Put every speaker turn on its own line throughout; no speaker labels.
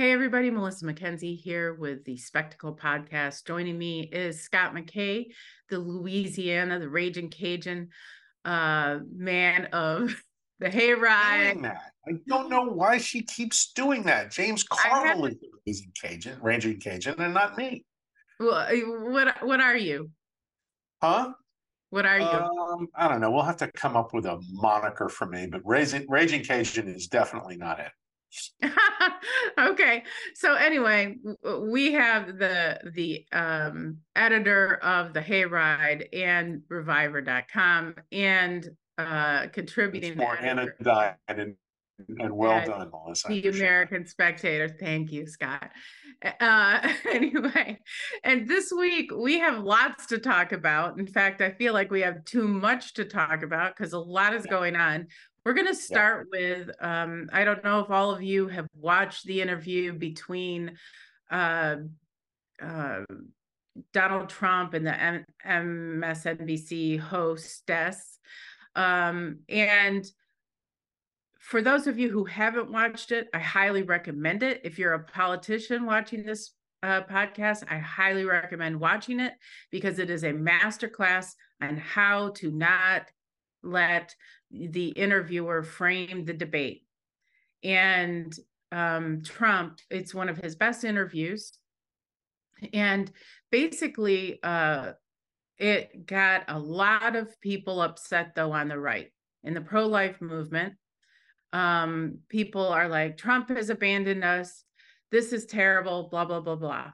Hey, everybody, Melissa Mackenzie here with the Spectacle Podcast. Joining me is Scott McKay, the Louisiana, the Raging Cajun uh, man of the Hayride. That.
I don't know why she keeps doing that. James Carville is the Raging Cajun, Raging Cajun, and not me.
Well, uh, what what are you?
Huh?
What are you?
Um, I don't know. We'll have to come up with a moniker for me, but Raging, Raging Cajun is definitely not it.
okay so anyway we have the the um editor of the hayride and RVIVR.com and uh contributing
it's more anodyne and, and well done melissa.
The american spectator. Thank you scott. Uh anyway and this week we have lots to talk about. In fact i feel like we have too much to talk about because a lot is going on we're going to start yeah. with um, I don't know if all of you have watched the interview between uh, uh, Donald Trump and the M- MSNBC hostess. Um, and for those of you who haven't watched it, I highly recommend it. If you're a politician watching this uh, podcast, I highly recommend watching it because it is a masterclass on how to not let the interviewer frame the debate. And um, Trump, it's one of his best interviews. And basically, uh, it got a lot of people upset, though, on the right in the pro life movement. Um, people are like, Trump has abandoned us. This is terrible, blah, blah, blah, blah.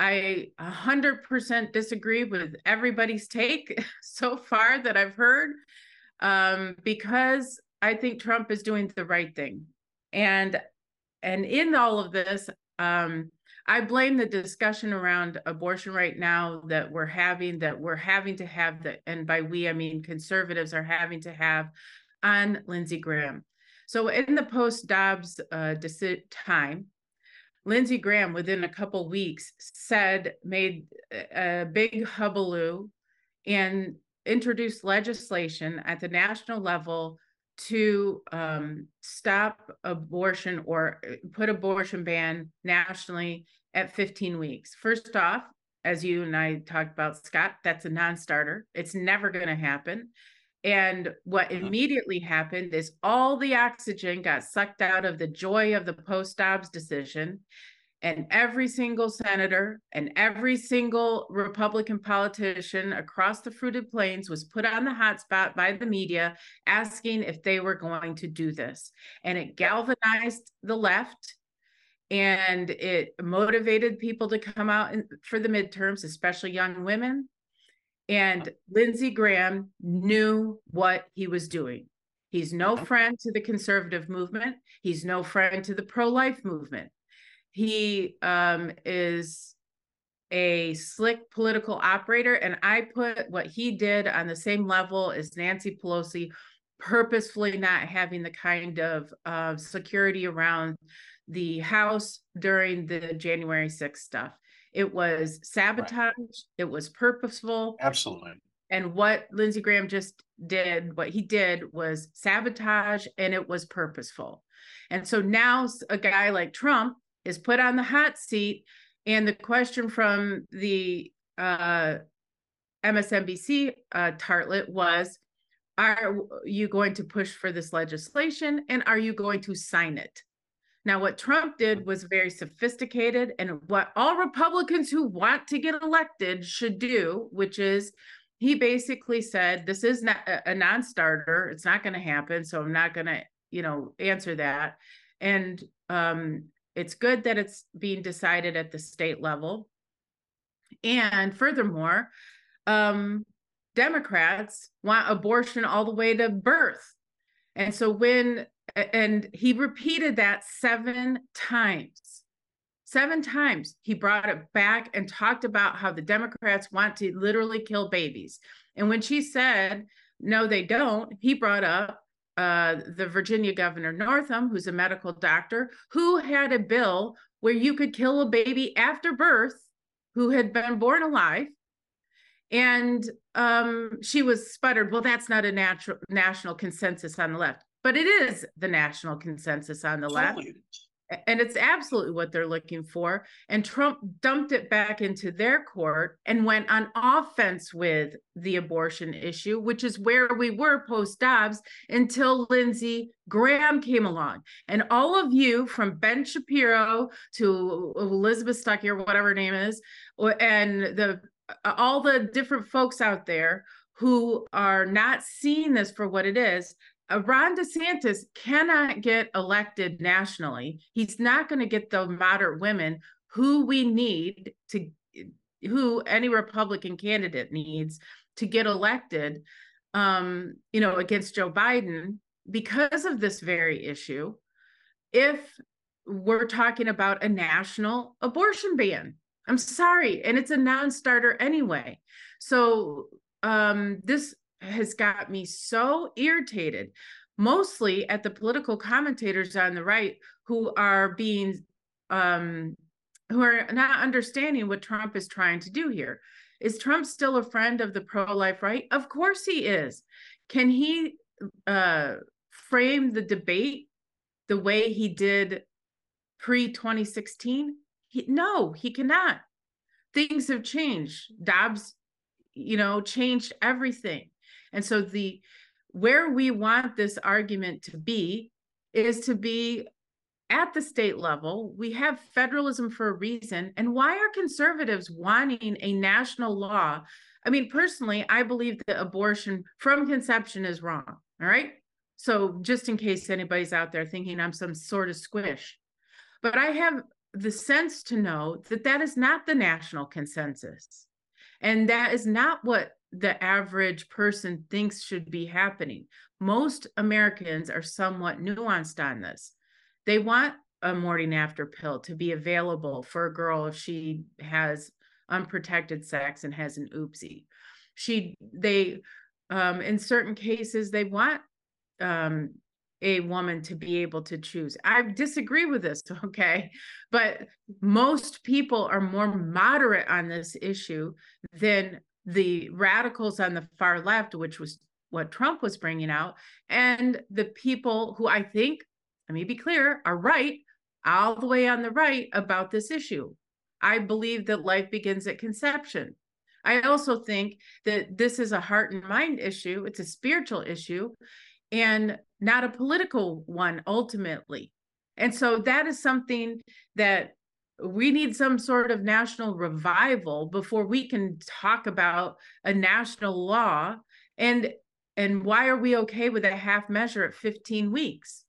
I 100% disagree with everybody's take so far that I've heard um, because I think Trump is doing the right thing. And and in all of this, um, I blame the discussion around abortion right now that we're having, that we're having to have that, and by we I mean conservatives are having to have on Lindsey Graham. So in the post Dobbs uh, time, Lindsey Graham, within a couple weeks, said made a big hubbub and introduced legislation at the national level to um, stop abortion or uh, put abortion ban nationally at 15 weeks. First off, as you and I talked about, Scott, that's a non starter. It's never going to happen. And what uh-huh. immediately happened is all the oxygen got sucked out of the joy of the post Dobbs decision and every single senator and every single Republican politician across the fruited plains was put on the hot spot by the media asking if they were going to do this. And it galvanized the left and it motivated people to come out in, for the midterms, especially young women. And Lindsey Graham knew what he was doing. He's no friend to the conservative movement. He's no friend to the pro life movement he um, is a slick political operator, and I put what he did on the same level as Nancy Pelosi, purposefully not having the kind of uh, security around the House during the January 6th stuff. It was sabotage, right. it was purposeful.
Absolutely.
And what Lindsey Graham just did, what he did was sabotage and it was purposeful. And so now a guy like Trump is put on the hot seat. And the question from the uh, MSNBC uh, tartlet was Are you going to push for this legislation and are you going to sign it? Now, what Trump did was very sophisticated, and what all Republicans who want to get elected should do, which is he basically said, This is not a non starter. It's not going to happen. So I'm not going to, you know, answer that. And um, it's good that it's being decided at the state level. And furthermore, um, Democrats want abortion all the way to birth. And so when, and he repeated that seven times. Seven times he brought it back and talked about how the Democrats want to literally kill babies. And when she said, no, they don't, he brought up uh, the Virginia Governor Northam, who's a medical doctor, who had a bill where you could kill a baby after birth who had been born alive. And um, she was sputtered, well, that's not a natural national consensus on the left, but it is the national consensus on the totally. left. and it's absolutely what they're looking for. And Trump dumped it back into their court and went on offense with the abortion issue, which is where we were post Dobbs until Lindsey Graham came along. And all of you from Ben Shapiro to Elizabeth Stuckey or whatever her name is, and the all the different folks out there who are not seeing this for what it is uh, Ron DeSantis cannot get elected nationally. He's not going to get the moderate women who we need to, who any Republican candidate needs to get elected, um, you know, against Joe Biden because of this very issue. If we're talking about a national abortion ban, I'm sorry, and it's a non-starter anyway. So um, this has got me so irritated, mostly at the political commentators on the right who are being um, who are not understanding what Trump is trying to do here. Is Trump still a friend of the pro-life right? Of course he is. Can he uh, frame the debate the way he did pre 2016? No, he cannot. Things have changed. Dobbs, you know, changed everything. And so the where we want this argument to be is to be at the state level. We have federalism for a reason. And why are conservatives wanting a national law? I mean, personally, I believe that abortion from conception is wrong. All right. So just in case anybody's out there thinking I'm some sort of squish, but I have the sense to know that that is not the national consensus. And that is not what the average person thinks should be happening. Most Americans are somewhat nuanced on this. They want a morning after pill to be available for a girl if she has unprotected sex and has an oopsie. She they um in certain cases they want um a woman to be able to choose. I disagree with this, okay? But most people are more moderate on this issue than the radicals on the far left, which was what Trump was bringing out, and the people who I think, let me be clear, are right, all the way on the right about this issue. I believe that life begins at conception. I also think that this is a heart and mind issue, it's a spiritual issue, and not a political one ultimately. And so that is something that we need some sort of national revival before we can talk about a national law. And and why are we okay with a half measure at 15 weeks?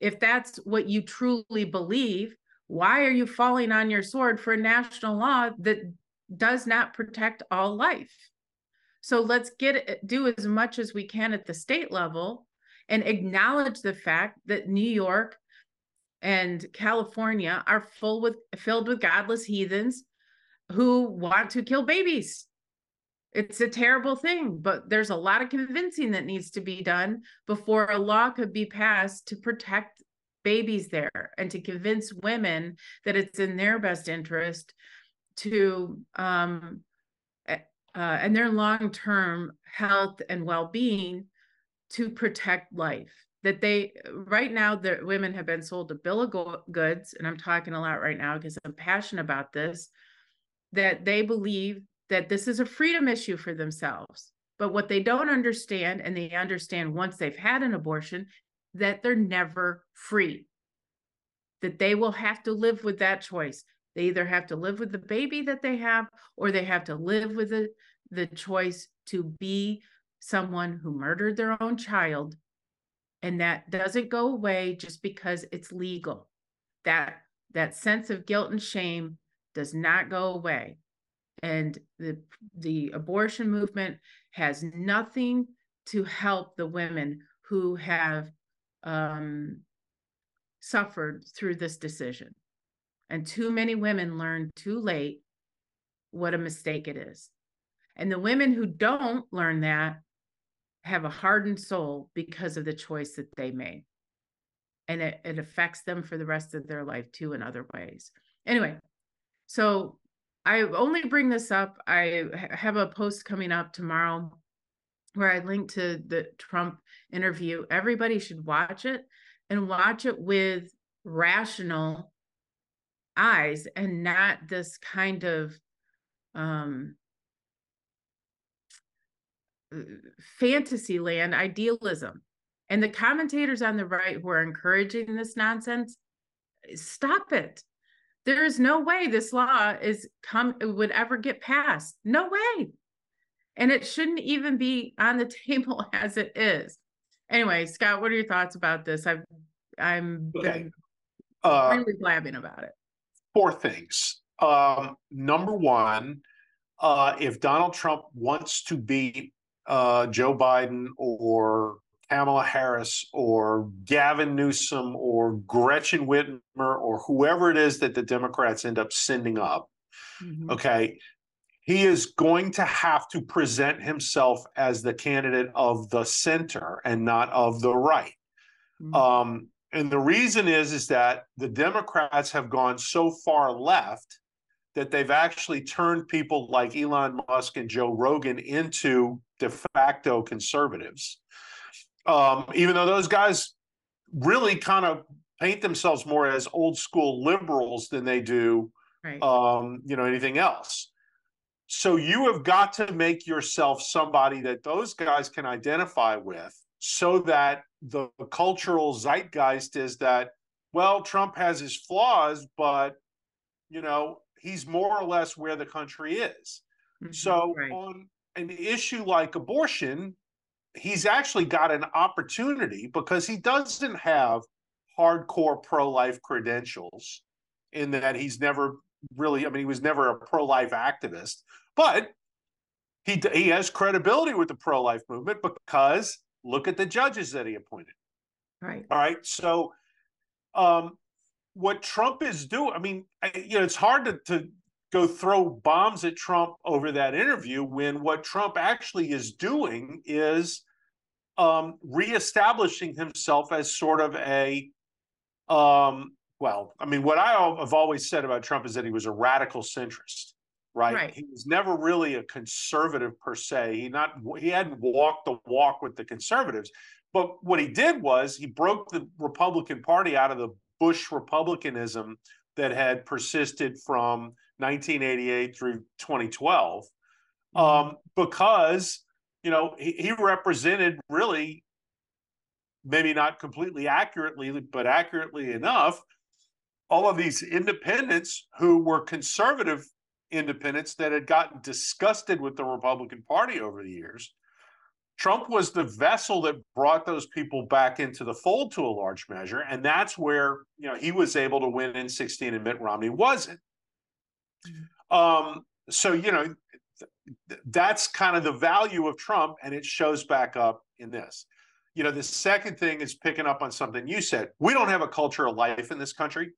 If that's what you truly believe why are you falling on your sword for a national law that does not protect all life so let's get do as much as we can at the state level and acknowledge the fact that New York and California are full with filled with godless heathens who want to kill babies. It's a terrible thing, but there's a lot of convincing that needs to be done before a law could be passed to protect babies there and to convince women that it's in their best interest to um uh, and their long-term health and well-being to protect life that they right now the women have been sold a bill of goods and i'm talking a lot right now because i'm passionate about this that they believe that this is a freedom issue for themselves. But what they don't understand and they understand once they've had an abortion that they're never free that they will have to live with that choice they either have to live with the baby that they have or they have to live with the, the choice to be someone who murdered their own child and that doesn't go away just because it's legal. That that sense of guilt and shame does not go away. And the the abortion movement has nothing to help the women who have um, suffered through this decision and too many women learn too late what a mistake it is and the women who don't learn that have a hardened soul because of the choice that they made. And it, it affects them for the rest of their life too in other ways. Anyway, so I only bring this up. I have a post coming up tomorrow where I link to the Trump interview. Everybody should watch it and watch it with rational eyes and not this kind of um fantasy land idealism. And the commentators on the right who are encouraging this nonsense stop it. There is no way this law is come would ever get passed. No way. And it shouldn't even be on the table as it is. Anyway scott what are your thoughts about this? I've i'm okay. uh, really blabbing about it
four things um, number one uh, if donald trump wants to beat uh, joe biden or Kamala Harris or Gavin Newsom or Gretchen Whitmer or whoever it is that the Democrats end up sending up, mm-hmm. okay, he is going to have to present himself as the candidate of the center and not of the right. Mm-hmm. Um, and the reason is is that the Democrats have gone so far left that they've actually turned people like Elon Musk and Joe Rogan into de facto conservatives um, even though those guys really kind of paint themselves more as old school liberals than they do, right. um, you know, anything else. So you have got to make yourself somebody that those guys can identify with, so that the cultural zeitgeist is that, well, Trump has his flaws, but you know, he's more or less where the country is. Mm-hmm, so right. on an issue like abortion, he's actually got an opportunity because he doesn't have hardcore pro-life credentials in that he's never really i mean he was never a pro-life activist but he he has credibility with the pro-life movement because look at the judges that he appointed.
Right.
All right so um what trump is doing i mean you know it's hard to, to go throw bombs at Trump over that interview when what Trump actually is doing is um, reestablishing himself as sort of a, um, well, I mean, what I have always said about Trump is that he was a radical centrist, right? right? He was never really a conservative per se. He not he hadn't walked the walk with the conservatives, but what he did was he broke the Republican Party out of the Bush Republicanism that had persisted from 1988 through 2012 mm-hmm. um, because you know he, he represented really maybe not completely accurately but accurately enough all of these independents who were conservative independents that had gotten disgusted with the Republican Party over the years. Trump was the vessel that brought those people back into the fold to a large measure. And that's where, you know, he was able to win in 16 and Mitt Romney wasn't. Mm-hmm. Um, so, you know, that's kind of the value of Trump, and it shows back up in this. You know, the second thing is picking up on something you said. We don't have a culture of life in this country.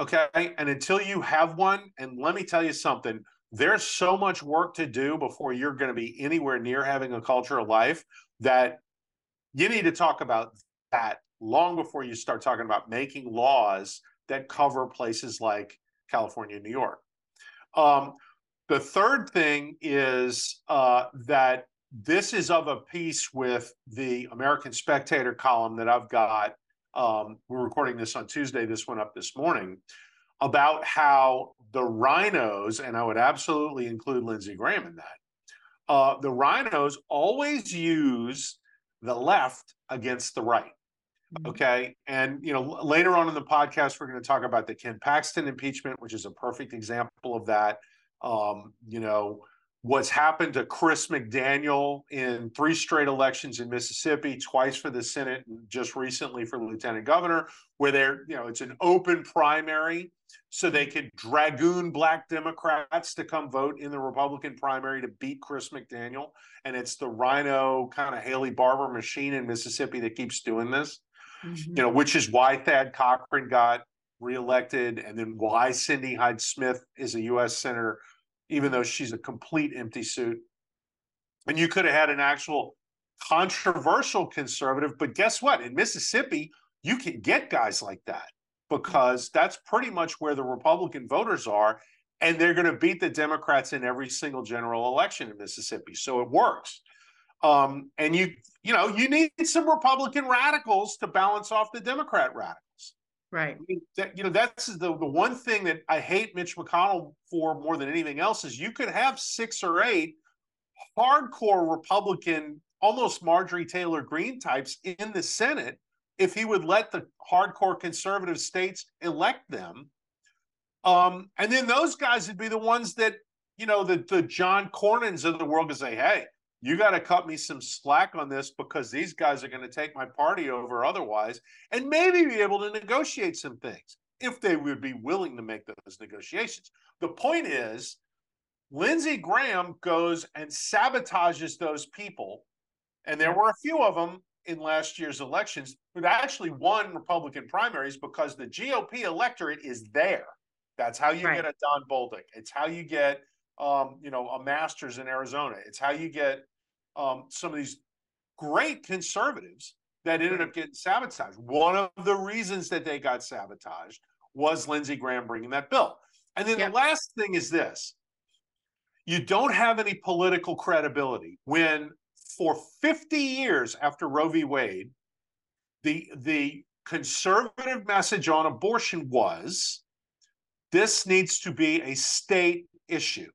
Okay. And until you have one, and let me tell you something, there's so much work to do before you're going to be anywhere near having a culture of life that you need to talk about that long before you start talking about making laws that cover places like California, New York. Um, the third thing is uh, that this is of a piece with the American Spectator column that I've got. Um, we're recording this on Tuesday. This went up this morning about how the RINOs, and I would absolutely include Lindsey Graham in that, uh, the RINOs always use the left against the right. Mm-hmm. Okay. And, you know, later on in the podcast, we're going to talk about the Ken Paxton impeachment, which is a perfect example of that. Um, you know, what's happened to Chris McDaniel in three straight elections in Mississippi, twice for the Senate, and just recently for lieutenant governor, where they're, you know, it's an open primary. So they could dragoon black Democrats to come vote in the Republican primary to beat Chris McDaniel. And it's the RINO kind of Haley Barbour machine in Mississippi that keeps doing this. Mm-hmm. You know, which is why Thad Cochran got reelected, and then why Cindy Hyde Smith is a U.S. senator, even though she's a complete empty suit. And you could have had an actual controversial conservative, but guess what? In Mississippi, you can get guys like that because that's pretty much where the Republican voters are. And they're going to beat the Democrats in every single general election in Mississippi. So it works. Um, and you, you know, you need some Republican radicals to balance off the Democrat radicals.
Right.
I mean, that, you know, that's the, the one thing that I hate Mitch McConnell for more than anything else is you could have six or eight hardcore Republican, almost Marjorie Taylor Greene types in the Senate if he would let the hardcore conservative states elect them. Um, and then those guys would be the ones that, you know, the, the John Cornyn's of the world could say, hey, you got to cut me some slack on this because these guys are going to take my party over otherwise, and maybe be able to negotiate some things if they would be willing to make those negotiations. The point is, Lindsey Graham goes and sabotages those people, and there were a few of them in last year's elections who actually won Republican primaries because the GOP electorate is there. That's how you right. get a Don Bolduc. It's how you get um, you know, a Masters in Arizona. It's how you get um, some of these great conservatives that ended up getting sabotaged. One of the reasons that they got sabotaged was Lindsey Graham bringing that bill. And then yep. the last thing is this you don't have any political credibility when, for 50 years after Roe v. Wade, the, the conservative message on abortion was this needs to be a state issue.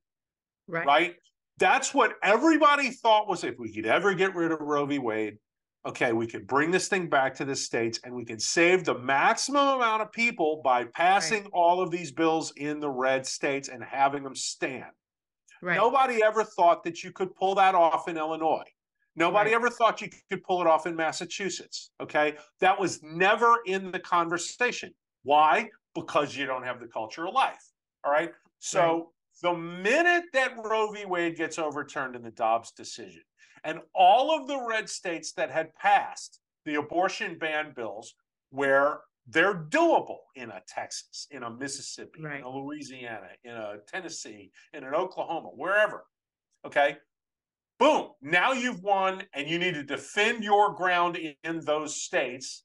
Right. right? That's what everybody thought was if we could ever get rid of Roe v. Wade, okay, we could bring this thing back to the states and we can save the maximum amount of people by passing right. all of these bills in the red states and having them stand. Right. Nobody ever thought that you could pull that off in Illinois. Nobody right. ever thought you could pull it off in Massachusetts. Okay. That was never in the conversation. Why? Because you don't have the culture of life. All right. So the minute that Roe v. Wade gets overturned in the Dobbs decision, and all of the red states that had passed the abortion ban bills, where they're doable in a Texas, in a Mississippi, right. in a Louisiana, in a Tennessee, in an Oklahoma, wherever. Okay. Boom. Now you've won, and you need to defend your ground in, in those states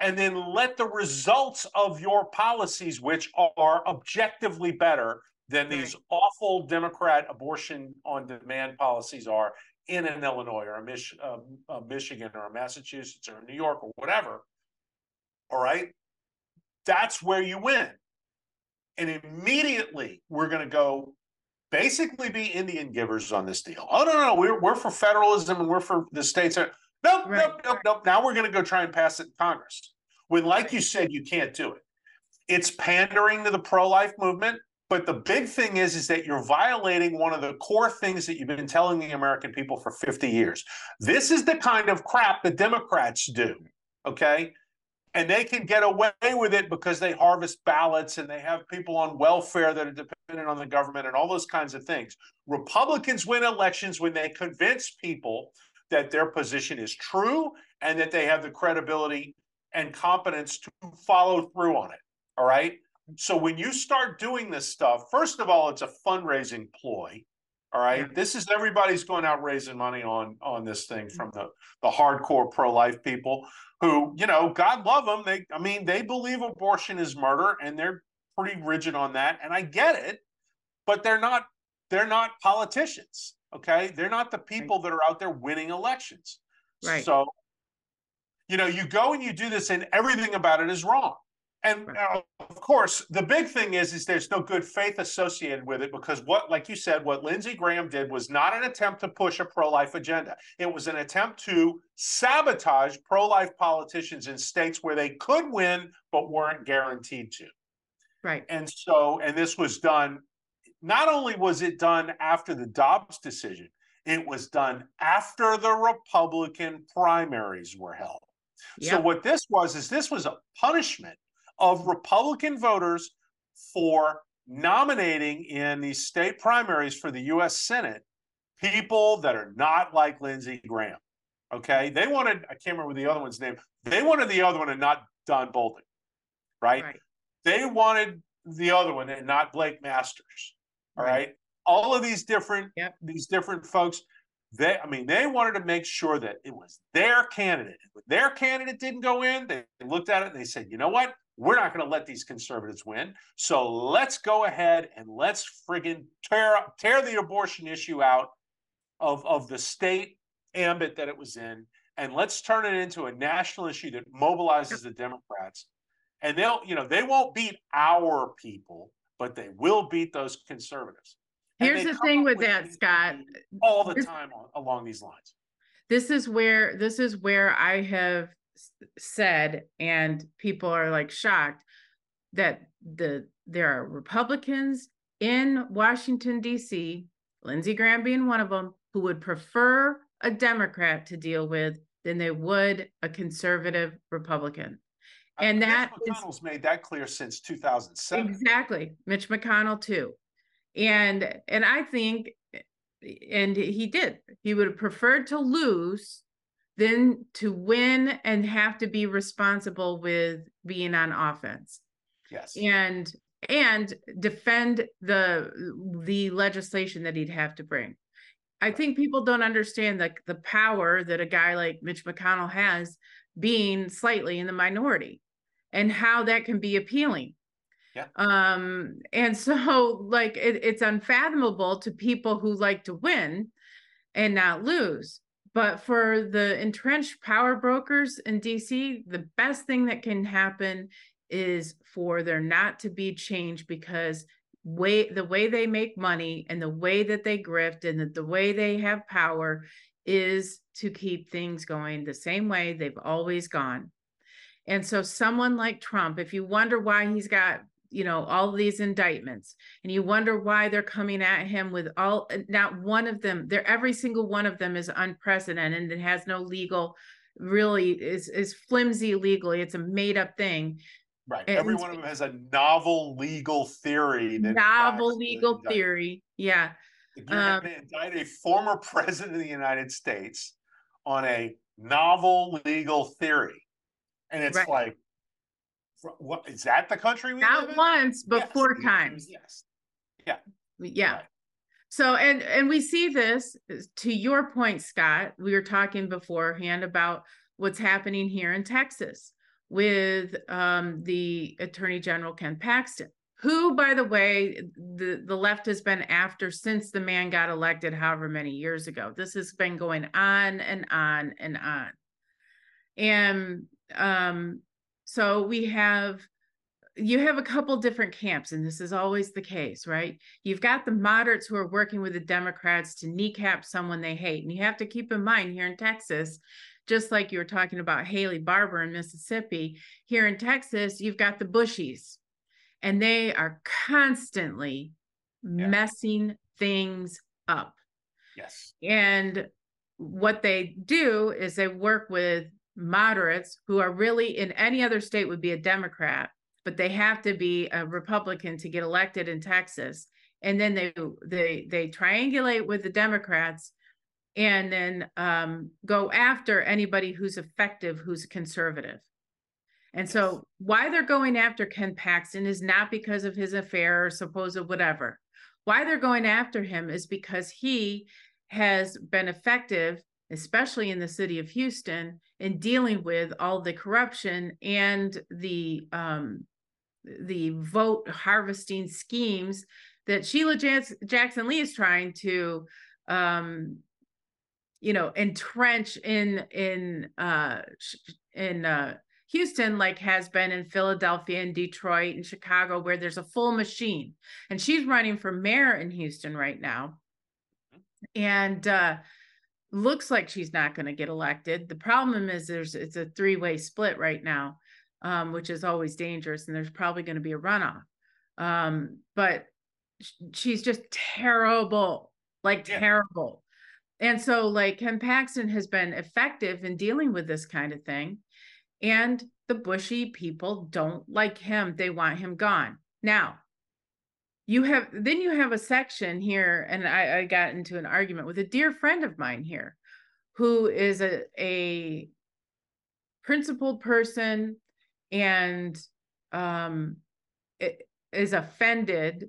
and then let the results of your policies, which are objectively better, than these awful Democrat abortion on demand policies are in an Illinois or a, Mich- uh, a Michigan or a Massachusetts or New York or whatever. All right. That's where you win. And immediately we're going to go basically be Indian givers on this deal. Oh, no, no, no. We're, we're for federalism and we're for the states. Nope, right. nope, nope, nope. Now we're going to go try and pass it in Congress. When, like you said, you can't do it. It's pandering to the pro life movement but the big thing is, is that you're violating one of the core things that you've been telling the American people for 50 years. This is the kind of crap the Democrats do. Okay. And they can get away with it because they harvest ballots and they have people on welfare that are dependent on the government and all those kinds of things. Republicans win elections when they convince people that their position is true and that they have the credibility and competence to follow through on it. All right. So when you start doing this stuff, first of all, it's a fundraising ploy. All right. Yeah. This is everybody's going out raising money on on this thing mm-hmm. from the the hardcore pro-life people who, you know, God love them. They I mean, they believe abortion is murder and they're pretty rigid on that. And I get it, but they're not they're not politicians. Okay. They're not the people that are out there winning elections. Right. So, you know, you go and you do this and everything about it is wrong. And uh, of course, the big thing is, is there's no good faith associated with it because what, like you said, what Lindsey Graham did was not an attempt to push a pro-life agenda. It was an attempt to sabotage pro-life politicians in states where they could win but weren't guaranteed to.
Right.
And so, and this was done. Not only was it done after the Dobbs decision, it was done after the Republican primaries were held. Yep. So what this was is this was a punishment of Republican voters for nominating in these state primaries for the U.S. Senate people that are not like Lindsey Graham. Okay, they wanted I can't remember the other one's name. They wanted the other one and not Don Bolduc, right? right. They wanted the other one and not Blake Masters. All right. right? All of these different yep. these different folks. They, I mean, they wanted to make sure that it was their candidate. When their candidate didn't go in, they looked at it and they said, you know what? We're not going to let these conservatives win. So let's go ahead and let's friggin' tear tear the abortion issue out of, of the state ambit that it was in, and let's turn it into a national issue that mobilizes the Democrats. and they'll, you know, they won't beat our people, but they will beat those conservatives.
Here's the thing with that, Scott.
All the time along these lines.
This is where this is where I have said, and people are like shocked that the there are Republicans in Washington D.C., Lindsey Graham being one of them, who would prefer a Democrat to deal with than they would a conservative Republican. And that
McConnell's is, made that clear since 2007.
Exactly. Mitch McConnell too. And and I think and he did. He would have preferred to lose than to win and have to be responsible with being on offense.
Yes.
And and defend the the legislation that he'd have to bring. I think people don't understand the the power that a guy like Mitch McConnell has being slightly in the minority and how that can be appealing.
Yeah.
Um and so like it, it's unfathomable to people who like to win and not lose. But for the entrenched power brokers in DC, the best thing that can happen is for there not to be change because way the way they make money and the way that they grift and the, the way they have power is to keep things going the same way they've always gone. And so someone like Trump, if you wonder why he's got you know all these indictments and you wonder why they're coming at him with all not one of them they're every single one of them is unprecedented and it has no legal really is is flimsy legally it's a made up thing
Right. And Every one of them has a novel legal theory.
novel legal theory. Yeah.
If you're um, going to indict a former president of the United States on a novel legal theory, and it's right. like, what is that the country we
Not once, but yes. four times.
Yes. Yeah.
Yeah. Right. So and and we see this to your point, Scott. We were talking beforehand about what's happening here in Texas with um, the Attorney General Ken Paxton, who, by the way, the, the left has been after since the man got elected, however many years ago. This has been going on and on and on. And um, so we have you have a couple different camps and this is always the case right you've got the moderates who are working with the democrats to kneecap someone they hate and you have to keep in mind here in texas just like you were talking about Haley Barbour in Mississippi, here in Texas, you've got the Bushies, and they are constantly yeah. messing things up.
Yes.
And what they do is they work with moderates who are really in any other state would be a Democrat, but they have to be a Republican to get elected in Texas. And then they they they triangulate with the Democrats and then um, go after anybody who's effective, who's conservative. And so, why they're going after Ken Paxton is not because of his affair or supposed whatever. Why they're going after him is because he has been effective, especially in the city of Houston, in dealing with all the corruption and the um, the vote harvesting schemes that Sheila Jackson Lee is trying to um, you know entrench in in uh in uh Houston like has been in Philadelphia and Detroit and Chicago where there's a full machine. And she's running for mayor in Houston right now. And uh looks like she's not going to get elected the problem is there's it's a three-way split right now um which is always dangerous and there's probably going to be a runoff um but she's just terrible like yeah. terrible and so, like, Ken Paxton has been effective in dealing with this kind of thing. And the Bushy people don't like him. They want him gone. Now, you have then you have a section here, and I, I got into an argument with a dear friend of mine here who is a, a principled person and um, is offended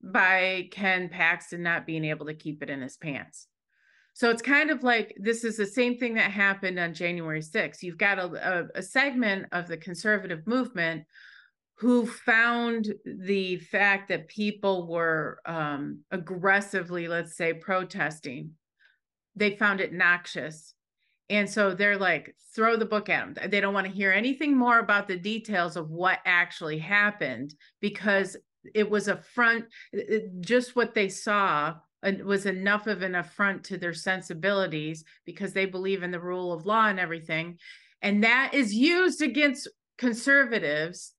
by Ken Paxton not being able to keep it in his pants. So it's kind of like this is the same thing that happened on January 6th. You've got a, a, a segment of the conservative movement who found the fact that people were um, aggressively, let's say, protesting. They found it noxious And so they're like, throw the book at them. They don't want to hear anything more about the details of what actually happened because it was a front, just what they saw was enough of an affront to their sensibilities because they believe in the rule of law and everything. And that is used against conservatives.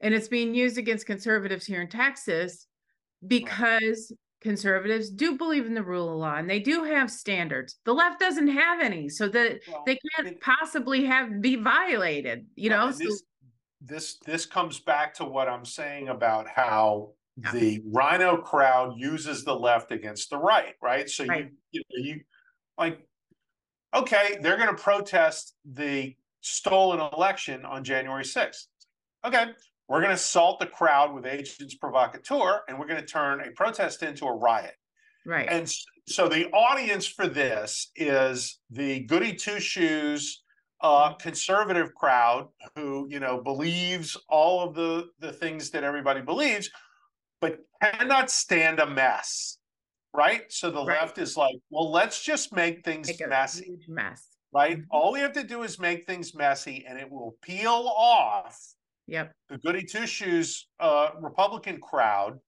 And it's being used against conservatives here in Texas because conservatives do believe in the rule of law and they do have standards. The left doesn't have any, so that well, they can't it, possibly have be violated, you know.
This, so, this this comes back to what I'm saying about how the RINO crowd uses the left against the right, right? So right. you you, you like okay, they're going to protest the stolen election on January 6th. Okay, we're going to assault the crowd with agents provocateur and we're going to turn a protest into a riot.
Right.
And so the audience for this is the goody two shoes uh, conservative crowd who, you know, believes all of the, the things that everybody believes, but cannot stand a mess. Right. So the right. left is like, well, let's just make things make messy.
mess.
Right. Mm-hmm. All we have to do is make things messy and it will peel off
Yep.
The goody two shoes uh, Republican crowd,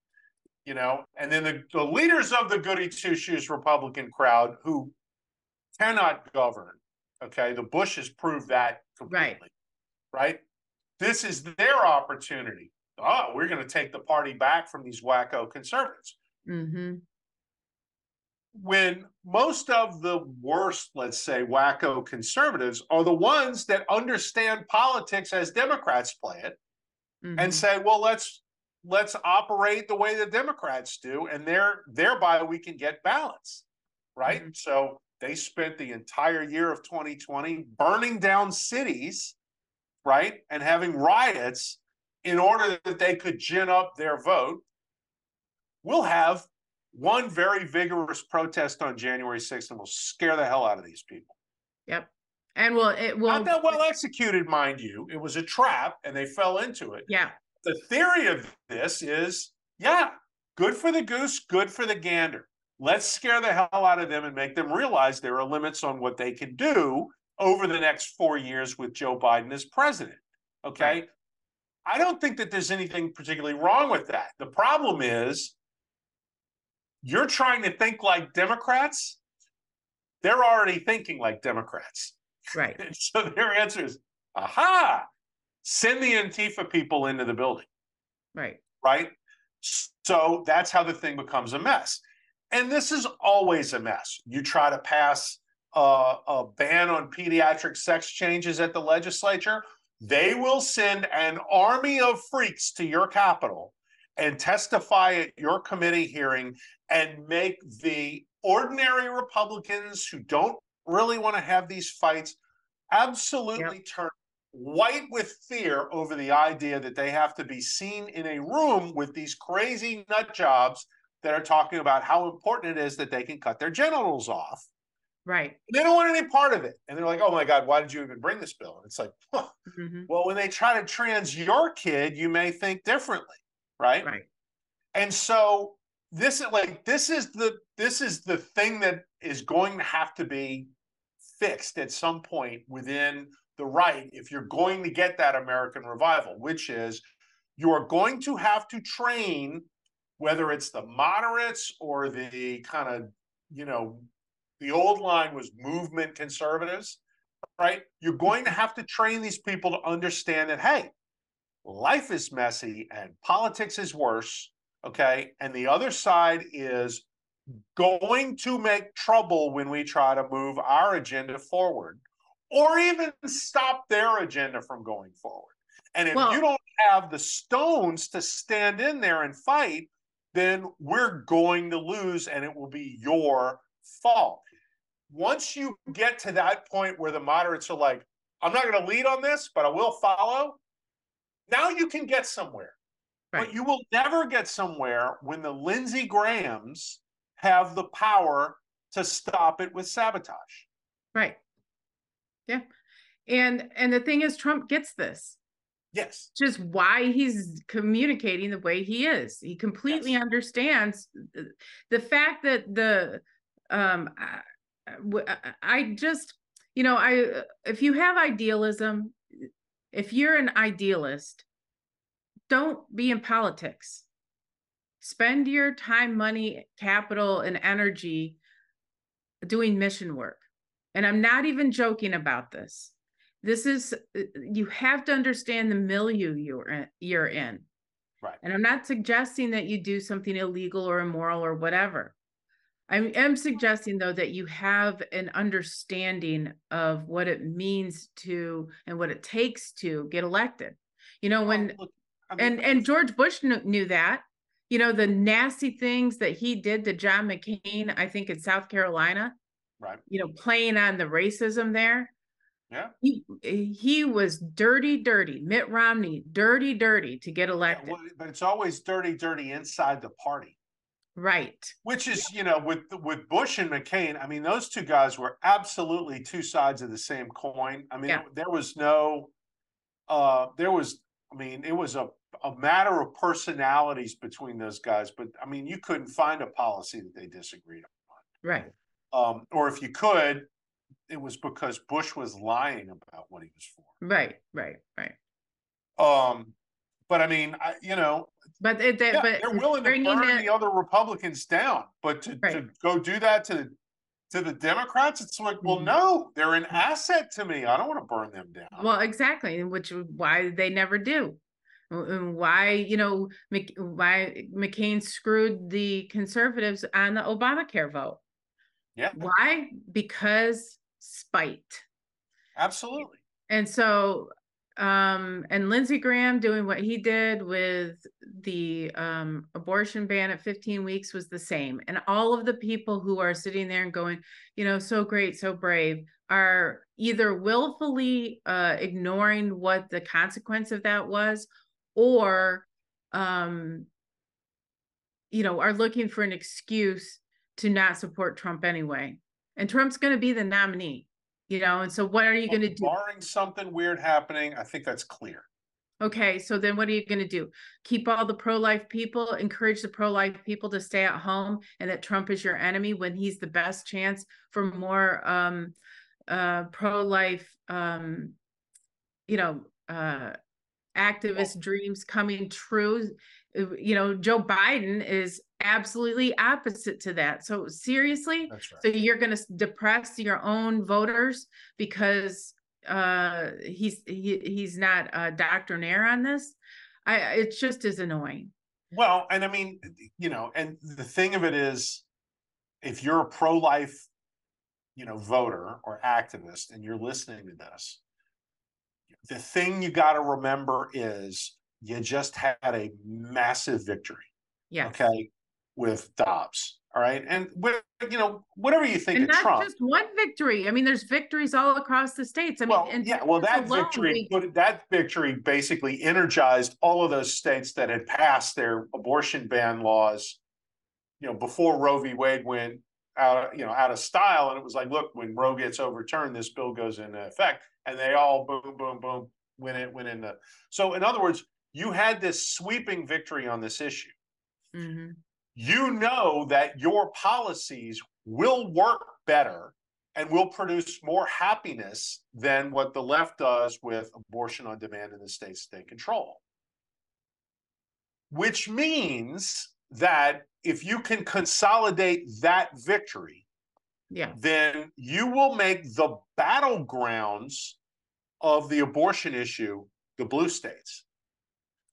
you know, and then the, the leaders of the goody two shoes Republican crowd who cannot govern. Okay. The Bushes proved that completely. Right. right? This is their opportunity. Oh, we're going to take the party back from these wacko conservatives.
Mm-hmm.
When most of the worst, let's say, wacko conservatives are the ones that understand politics as Democrats play it mm-hmm. and say, well, let's let's operate the way the Democrats do, and there thereby we can get balance. Right. Mm-hmm. So they spent the entire year of 2020 burning down cities, right, and having riots in order that they could gin up their vote. We'll have one very vigorous protest on January 6th and we'll scare the hell out of these people.
Yep. And well, it will
not that well executed, mind you. It was a trap and they fell into it.
Yeah.
The theory of this is yeah, good for the goose, good for the gander. Let's scare the hell out of them and make them realize there are limits on what they can do over the next four years with Joe Biden as president. Okay. Right. I don't think that there's anything particularly wrong with that. The problem is you're trying to think like Democrats, they're already thinking like Democrats.
Right.
so their answer is, aha, send the Antifa people into the building.
Right.
Right. So that's how the thing becomes a mess. And this is always a mess. You try to pass uh, a ban on pediatric sex changes at the legislature, they will send an army of freaks to your capital and testify at your committee hearing and make the ordinary Republicans who don't really want to have these fights absolutely yep. turn white with fear over the idea that they have to be seen in a room with these crazy nut jobs that are talking about how important it is that they can cut their genitals off.
Right.
They don't want any part of it. And they're like, oh my God, why did you even bring this bill? And it's like, huh. mm-hmm. well, when they try to trans your kid, you may think differently. Right.
Right.
And so this is like this is the this is the thing that is going to have to be fixed at some point within the right if you're going to get that American revival, which is you are going to have to train whether it's the moderates or the kind of you know the old line was movement conservatives right? You're going to have to train these people to understand that hey life is messy and politics is worse Okay. And the other side is going to make trouble when we try to move our agenda forward or even stop their agenda from going forward. And if well, you don't have the stones to stand in there and fight, then we're going to lose and it will be your fault. Once you get to that point where the moderates are like, I'm not going to lead on this, but I will follow, now you can get somewhere. Right. But you will never get somewhere when the Lindsey Grahams have the power to stop it with sabotage.
Right. Yeah. And and the thing is Trump gets this.
Yes.
Just why he's communicating the way he is. He completely yes. understands the fact that the um I just, you know, I if you have idealism, if you're an idealist, don't be in politics. Spend your time, money, capital, and energy doing mission work. And I'm not even joking about this. This is you have to understand the milieu you're in, you're in.
Right.
And I'm not suggesting that you do something illegal or immoral or whatever. I am suggesting though that you have an understanding of what it means to and what it takes to get elected. You know when I mean, and and George Bush knew, knew that. You know the nasty things that he did to John McCain, I think in South Carolina.
Right.
You know, playing on the racism there.
Yeah.
He he was dirty, dirty. Mitt Romney, dirty, dirty to get elected. Yeah, well,
but it's always dirty, dirty inside the party.
Right.
Which is, you know, with with Bush and McCain, I mean, those two guys were absolutely two sides of the same coin. I mean, yeah. there was no uh there was I mean, it was a a matter of personalities between those guys, but I mean, you couldn't find a policy that they disagreed on.
Right.
Um, or if you could, it was because Bush was lying about what he was for.
Right, right, right.
Um, but I mean, I, you know,
but it, they,
yeah,
but
they're willing to burn the other Republicans down, but to, right. to go do that to to the Democrats, it's like, well, mm-hmm. no, they're an asset to me. I don't want to burn them down.
Well, exactly, which why they never do. And why you know why McCain screwed the conservatives on the Obamacare vote?
Yeah.
Why? Because spite.
Absolutely.
And so um and lindsey graham doing what he did with the um abortion ban at 15 weeks was the same and all of the people who are sitting there and going you know so great so brave are either willfully uh ignoring what the consequence of that was or um you know are looking for an excuse to not support trump anyway. And trump's going to be the nominee you know and so what are you going to do?
barring something weird happening i think that's clear.
Okay so then what are you going to do? Keep all the pro-life people encourage the pro-life people to stay at home and that trump is your enemy when he's the best chance for more um uh pro-life um you know uh activist dreams coming true you know joe biden is absolutely opposite to that. So seriously,
right.
so you're going to depress your own voters because uh he's he, he's not a doctrinaire on this. I it's just as annoying.
Well, and I mean, you know, and the thing of it is if you're a pro-life, you know, voter or activist and you're listening to this, the thing you got to remember is you just had a massive victory.
Yeah.
Okay with Dobbs. All right, and with, you know whatever you think
and
of Trump,
just one victory. I mean, there's victories all across the states. I mean,
well, yeah, well, that victory, that victory basically energized all of those states that had passed their abortion ban laws. You know, before Roe v. Wade went out, you know, out of style, and it was like, look, when Roe gets overturned, this bill goes into effect, and they all boom, boom, boom, went it went in the. So, in other words, you had this sweeping victory on this issue.
Mm-hmm
you know that your policies will work better and will produce more happiness than what the left does with abortion on demand in the states they control. Which means that if you can consolidate that victory,
yeah.
then you will make the battlegrounds of the abortion issue the blue states.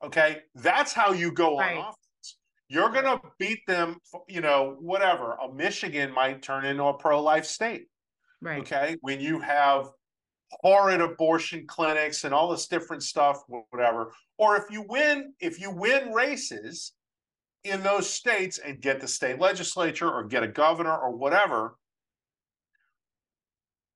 Okay, that's how you go right. on offense. You're going to beat them, you know, whatever. A Michigan might turn into a pro life state.
Right.
Okay. When you have horrid abortion clinics and all this different stuff, whatever. Or if you win, if you win races in those states and get the state legislature or get a governor or whatever,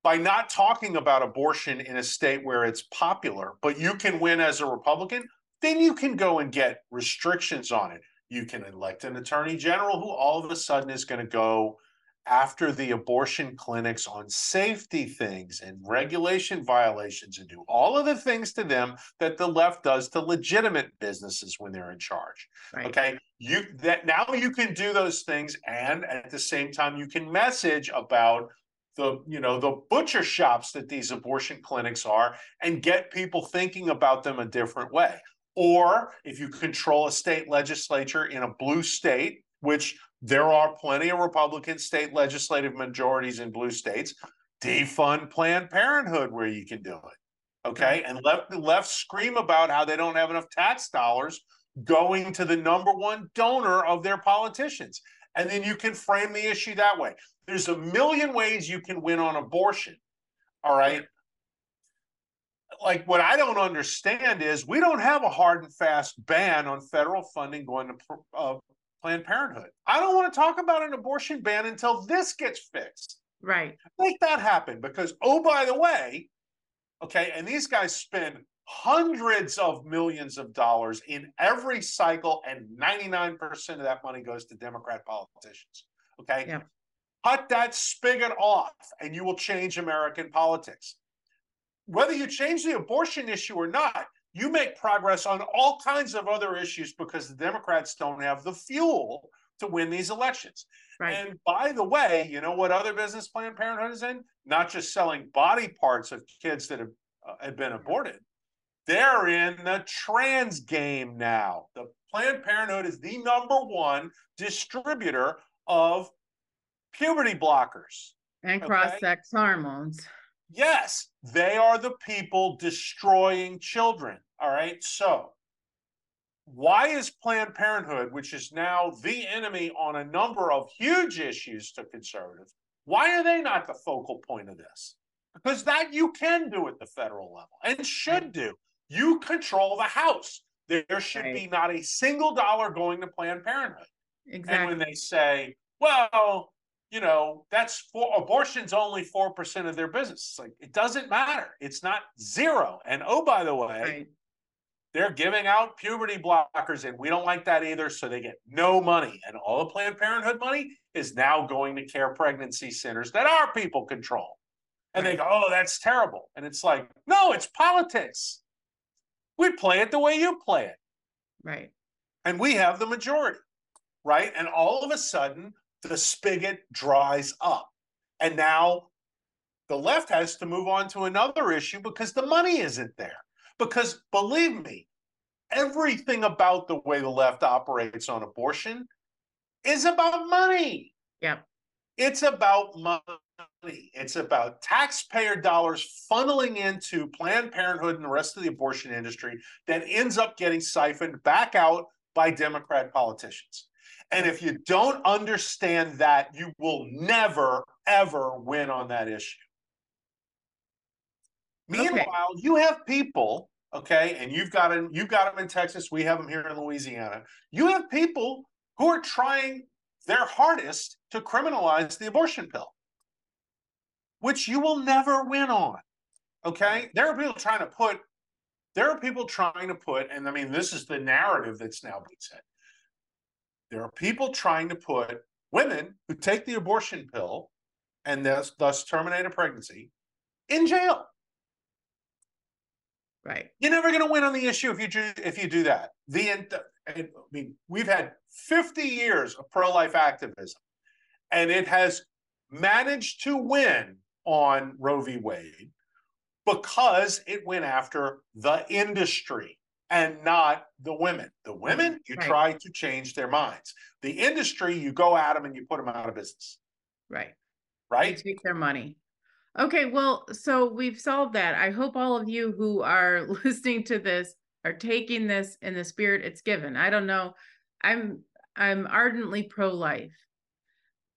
by not talking about abortion in a state where it's popular, but you can win as a Republican, then you can go and get restrictions on it. You can elect an attorney general who all of a sudden is going to go after the abortion clinics on safety things and regulation violations and do all of the things to them that the left does to legitimate businesses when they're in charge. Right. Okay. You that now you can do those things and at the same time you can message about the you know the butcher shops that these abortion clinics are and get people thinking about them a different way. Or if you control a state legislature in a blue state which there are plenty of republican state legislative majorities in blue states defund planned parenthood where you can do it okay? And let the left scream about how they don't have enough tax dollars going to the number one donor of their politicians and then you can frame the issue that way there's a million ways you can win on abortion. All right. Like what I don't understand is we don't have a hard and fast ban on federal funding going to uh, Planned Parenthood. I don't want to talk about an abortion ban until this gets fixed.
Right.
Make that happen because, oh, by the way, okay, and these guys spend hundreds of millions of dollars in every cycle, and 99% of that money goes to Democrat politicians. Okay. Yeah. Cut that spigot off, and you will change American politics. Whether you change the abortion issue or not, you make progress on all kinds of other issues because the Democrats don't have the fuel to win these elections. Right. And by the way, you know what other business Planned Parenthood is in? Not just selling body parts of kids that have, uh, have been aborted. They're in the trans game now. The Planned Parenthood is the number one distributor of puberty blockers
and cross sex okay? hormones.
Yes, they are the people destroying children. All right. So, why is Planned Parenthood, which is now the enemy on a number of huge issues to conservatives, why are they not the focal point of this? Because that you can do at the federal level and should do. You control the House. There should right. be not a single dollar going to Planned Parenthood. Exactly. And when they say, well, you know, that's for abortion's only 4% of their business. It's like, it doesn't matter. It's not zero. And oh, by the way, right. they're giving out puberty blockers, and we don't like that either. So they get no money. And all the Planned Parenthood money is now going to care pregnancy centers that our people control. And right. they go, oh, that's terrible. And it's like, no, it's politics. We play it the way you play it.
Right.
And we have the majority. Right. And all of a sudden, the spigot dries up. And now the left has to move on to another issue because the money isn't there. Because believe me, everything about the way the left operates on abortion is about money.
Yeah.
It's about money. It's about taxpayer dollars funneling into Planned Parenthood and the rest of the abortion industry that ends up getting siphoned back out by Democrat politicians. And if you don't understand that, you will never, ever win on that issue. Meanwhile, okay. you have people, okay, and you've got them, you've got them in Texas, we have them here in Louisiana. You have people who are trying their hardest to criminalize the abortion pill, which you will never win on. Okay. There are people trying to put, there are people trying to put, and I mean, this is the narrative that's now being said. There are people trying to put women who take the abortion pill and thus, thus terminate a pregnancy in jail.
Right.
You're never going to win on the issue if you do if you do that. The I mean, we've had 50 years of pro-life activism, and it has managed to win on Roe v. Wade because it went after the industry and not the women. The women, mm-hmm. you right. try to change their minds. The industry, you go at them and you put them out of business.
Right.
Right.
You take their money. Okay, well, so we've solved that. I hope all of you who are listening to this are taking this in the spirit it's given. I don't know. I'm I'm ardently pro-life.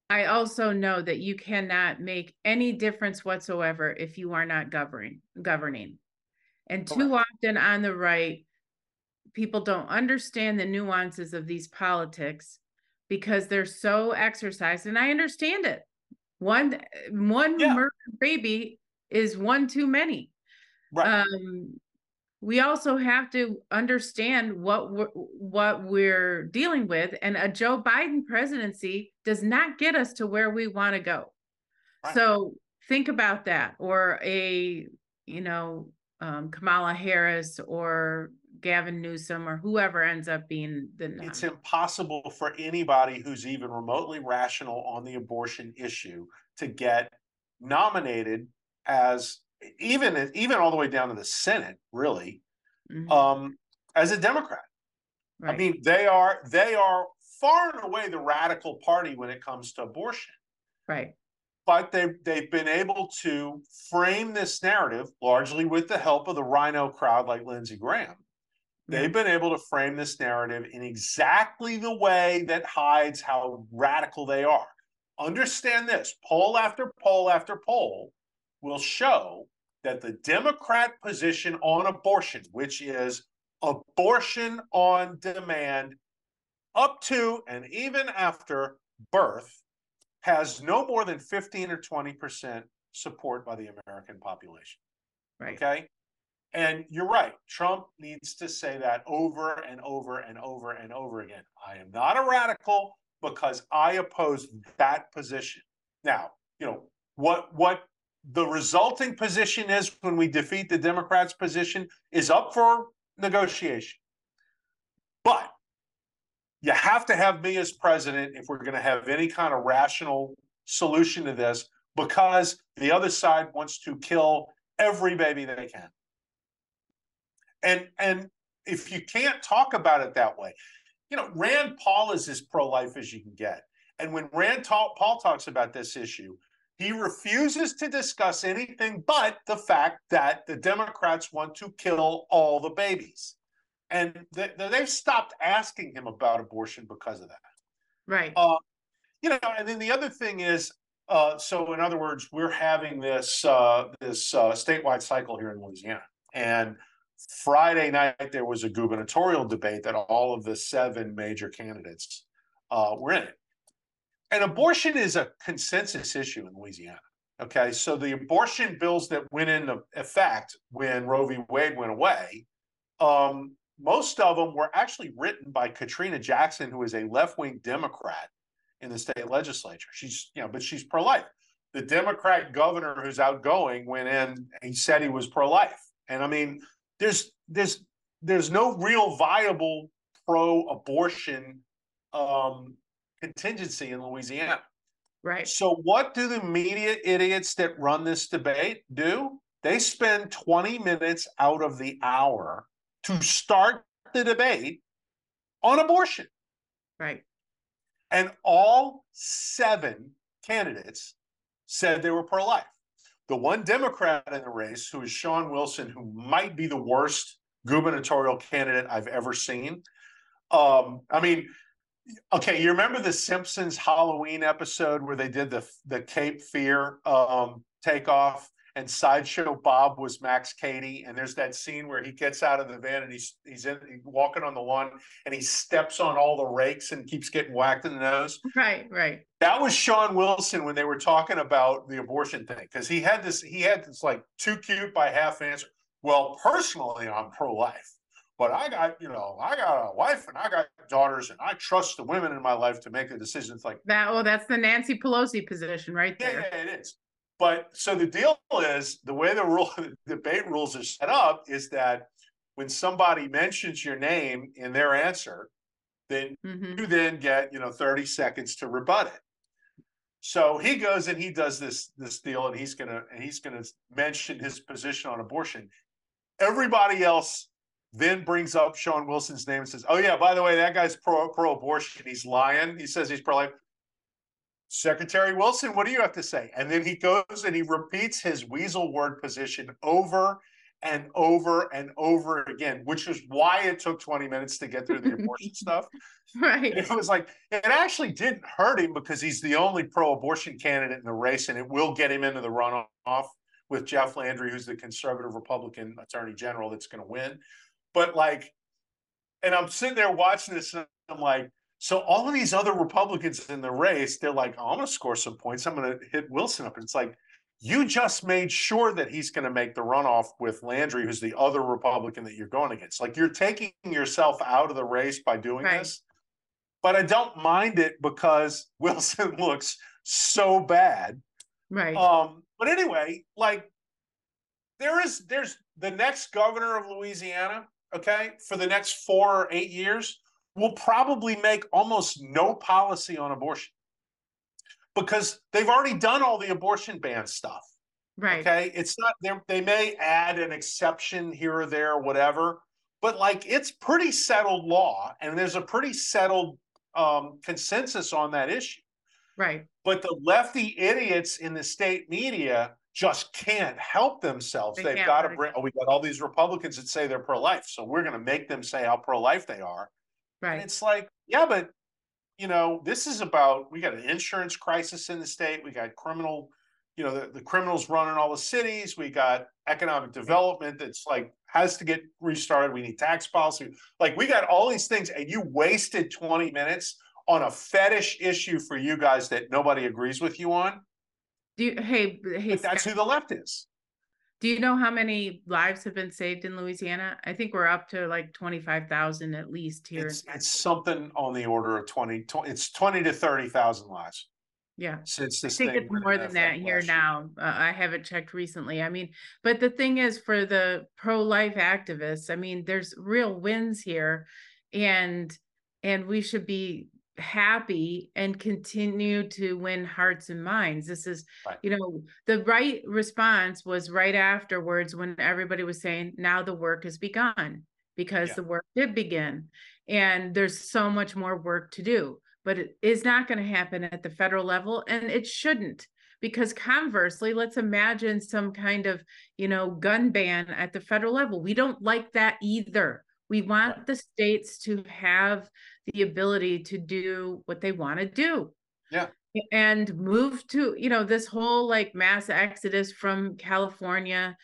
I also know that you cannot make any difference whatsoever if you are not governing governing. And too often on the right, people don't understand the nuances of these politics because they're so exercised and i understand it one one yeah. murdered baby is one too many right. um we also have to understand what we're, what we're dealing with and a joe biden presidency does not get us to where we want to go right. so think about that or a you know um, kamala harris or Gavin Newsom or whoever ends up being the.
Nominee. It's impossible for anybody who's even remotely rational on the abortion issue to get nominated as even even all the way down to the Senate, really, mm-hmm. um, as a Democrat. Right. I mean, they are they are far and away the radical party when it comes to abortion.
Right.
But they they've been able to frame this narrative largely with the help of the RINO crowd like Lindsey Graham. They've been able to frame this narrative in exactly the way that hides how radical they are. Understand this poll after poll after poll will show that the Democrat position on abortion, which is abortion on demand up to and even after birth, has no more than 15 or 20% support by the American population.
Right.
Okay. And you're right. Trump needs to say that over and over and over and over again. I am not a radical because I oppose that position. Now, you know, what what the resulting position is when we defeat the Democrats' position is up for negotiation. But you have to have me as president if we're going to have any kind of rational solution to this because the other side wants to kill every baby they can. And and if you can't talk about it that way, you know, Rand Paul is as pro-life as you can get. And when Rand Paul talks about this issue, he refuses to discuss anything but the fact that the Democrats want to kill all the babies. And they, they've stopped asking him about abortion because of that.
Right.
Uh, you know, and then the other thing is, uh, so in other words, we're having this uh, this uh, statewide cycle here in Louisiana, and Friday night there was a gubernatorial debate that all of the seven major candidates uh, were in it. And abortion is a consensus issue in Louisiana. Okay, so the abortion bills that went into effect when Roe v. Wade went away, um, most of them were actually written by Katrina Jackson, who is a left-wing Democrat in the state legislature. She's, you know, but she's pro-life. The Democrat governor who's outgoing went in, he said he was pro-life. And I mean, there's there's there's no real viable pro-abortion um, contingency in Louisiana.
Right.
So, what do the media idiots that run this debate do? They spend 20 minutes out of the hour to start the debate on abortion.
Right.
And all seven candidates said they were pro life. The one Democrat in the race, who is Shawn Wilson, who might be the worst gubernatorial candidate I've ever seen. Um, I mean, okay, you remember the Simpsons Halloween episode where they did the the Cape Fear um, takeoff, and sideshow Bob was Max Cady, and there's that scene where he gets out of the van and he's he's, in, he's walking on the lawn and he steps on all the rakes and keeps getting whacked in the nose.
Right, right.
That was Shawn Wilson when they were talking about the abortion thing because he had this he had this like too cute by half answer. Well, personally, I'm pro life. But I got, you know, I got a wife and I got daughters, and I trust the women in my life to make the decisions like
that. Oh, that's the Nancy Pelosi position right there.
Yeah, yeah, it is. But so the deal is the way the rule the debate rules are set up is that when somebody mentions your name in their answer, then mm-hmm. you then get, you know, 30 seconds to rebut it. So he goes and he does this this deal and he's gonna and he's gonna mention his position on abortion. Everybody else then brings up Shawn Wilson's name and says, "Oh yeah, by the way, that guy's pro pro abortion. He's lying. He says he's pro life." Secretary Wilson, what do you have to say? And then he goes and he repeats his weasel word position over and over and over again, which is why it took 20 minutes to get through the abortion stuff.
Right.
It was like, it actually didn't hurt him because he's the only pro abortion candidate in the race and it will get him into the runoff with Jeff Landry, who's the conservative Republican attorney general that's going to win. But like, and I'm sitting there watching this, and I'm like, so all of these other Republicans in the race, they're like, oh, I'm going to score some points. I'm going to hit Wilson up. And it's like, you just made sure that he's going to make the runoff with Landry, who's the other Republican that you're going against. Like you're taking yourself out of the race by doing right. this. But I don't mind it because Wilson looks so bad.
Right.
Um, but anyway, like there is there's the next governor of Louisiana okay, for the next four or eight years will probably make almost no policy on abortion. because they've already done all the abortion ban stuff.
Right.
Okay. It's not there. they may add an exception here or there, whatever, but like it's pretty settled law, and there's a pretty settled um, consensus on that issue.
Right.
But the lefty idiots in the state media just can't help themselves.
They
They've got to bring. Oh, we got all these Republicans that say they're pro-life, so we're going to make them say how pro-life they are. And
Right.
it's like, yeah, but you know, this is about we got an insurance crisis in the state. We got criminal, you know, the, the criminals running all the cities. We got economic development that's like has to get restarted. We need tax policy. Like we got all these things, and you wasted 20 minutes on a fetish issue for you guys that nobody agrees with you on.
Do you, hey, hey,
But that's
Scott,
who the left is.
do you know how many lives have been saved in Louisiana? I think we're up to like 25,000 at least here.
It's it's something on the order of 20, 20 it's 20 to 30,000 lives
Yeah.
since
I
this
think
thing
it's more than that here now. Uh, I haven't checked recently. I mean, but the thing is for the pro-life activists, I mean, there's real wins here and and we should be happy and continue to win hearts and minds. This is,
Right.
you know, the right response was right afterwards when everybody was saying, now the work has begun because
Yeah.
the work did begin. And there's so much more work to do, but it is not going to happen at the federal level and it shouldn't. Because conversely, let's imagine some kind of, you know, gun ban at the federal level. We don't like that either. We want the states to have the ability to do what they want to do.
Yeah.
And move to, you know, this whole like mass exodus from California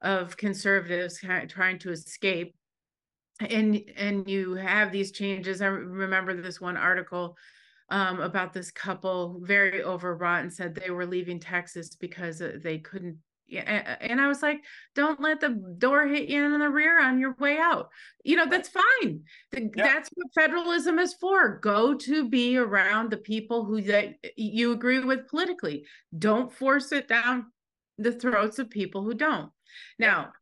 of conservatives trying to escape. And and you have these changes. I remember this one article um, about this couple very overwrought and said they were leaving Texas because uh, they couldn't. Yeah, and I was like, don't let the door hit you in the rear on your way out. You know, that's fine. Th-
Yeah.
That's what federalism is for. Go to be around the people who that you agree with politically. Don't force it down the throats of people who don't. Now,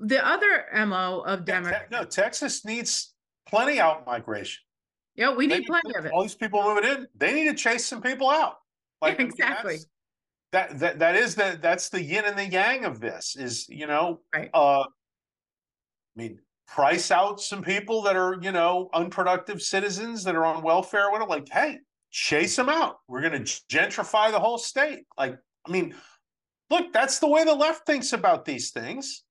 the other MO of
Yeah,
Democrats,
Te- no, Texas needs plenty out migration.
yeah, we need plenty of it.
All these people moving in, they need to chase some people out. I mean,
exactly.
that's- That that that is the that's the yin and the yang of this is you know
Right.
uh I mean price out some people that are you know unproductive citizens that are on welfare whatever like hey chase them out we're going to gentrify the whole state like I mean look that's the way the left thinks about these things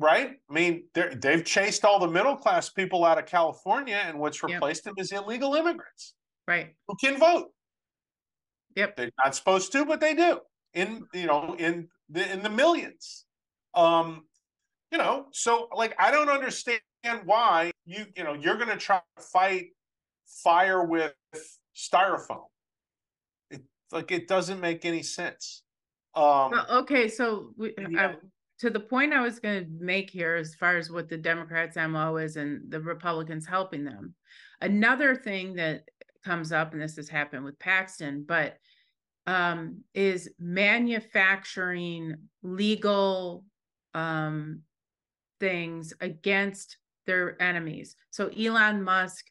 right I mean they've chased all the middle class people out of California and what's
Yep.
replaced them is illegal immigrants
Right.
who can vote
Yep.
they're not supposed to, but they do in you know in the in the millions. Um, you know, so like I don't understand why you you know you're going to try to fight fire with styrofoam. It like it doesn't make any sense. Um,
Well, okay, so we,
Yeah.
I, to the point I was going to make here, as far as what the Democrats' MO is and the Republicans helping them. Another thing that comes up, and this has happened with Paxton, but um, is manufacturing legal um, things against their enemies. So Elon Musk,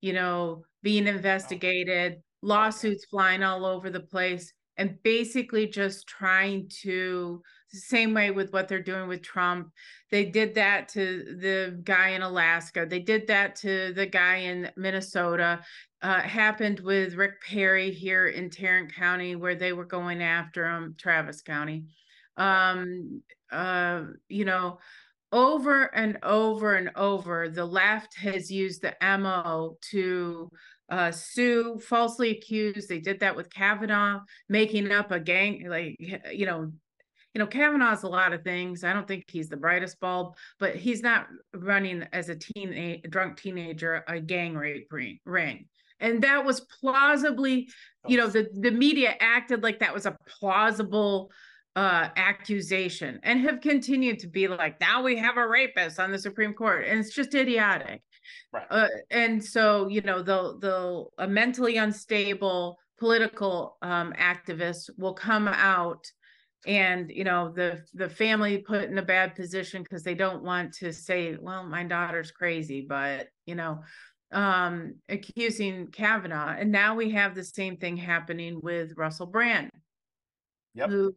you know, being investigated, lawsuits flying all over the place, and basically just trying to same way with what they're doing with Trump. They did that to the guy in Alaska. They did that to the guy in Minnesota. Uh, happened with Rick Perry here in Tarrant County, where they were going after him, Travis County. Um, uh, you know, over and over and over, the left has used the MO to uh, sue, falsely accused. They did that with Kavanaugh, making up a gang, like, you know, you know, Kavanaugh's a lot of things. I don't think he's the brightest bulb, but he's not running as a teen, a drunk teenager, a gang rape ring. And that was plausibly, you know, the, the media acted like that was a plausible uh accusation and have continued to be like now we have a rapist on the supreme court. And it's just idiotic.
Right.
uh, and so you know the the a mentally unstable political um activists will come out and you know the the family put in a bad position because they don't want to say well my daughter's crazy but you know um, accusing Kavanaugh. And now we have the same thing happening with Russell Brand,
yep.
who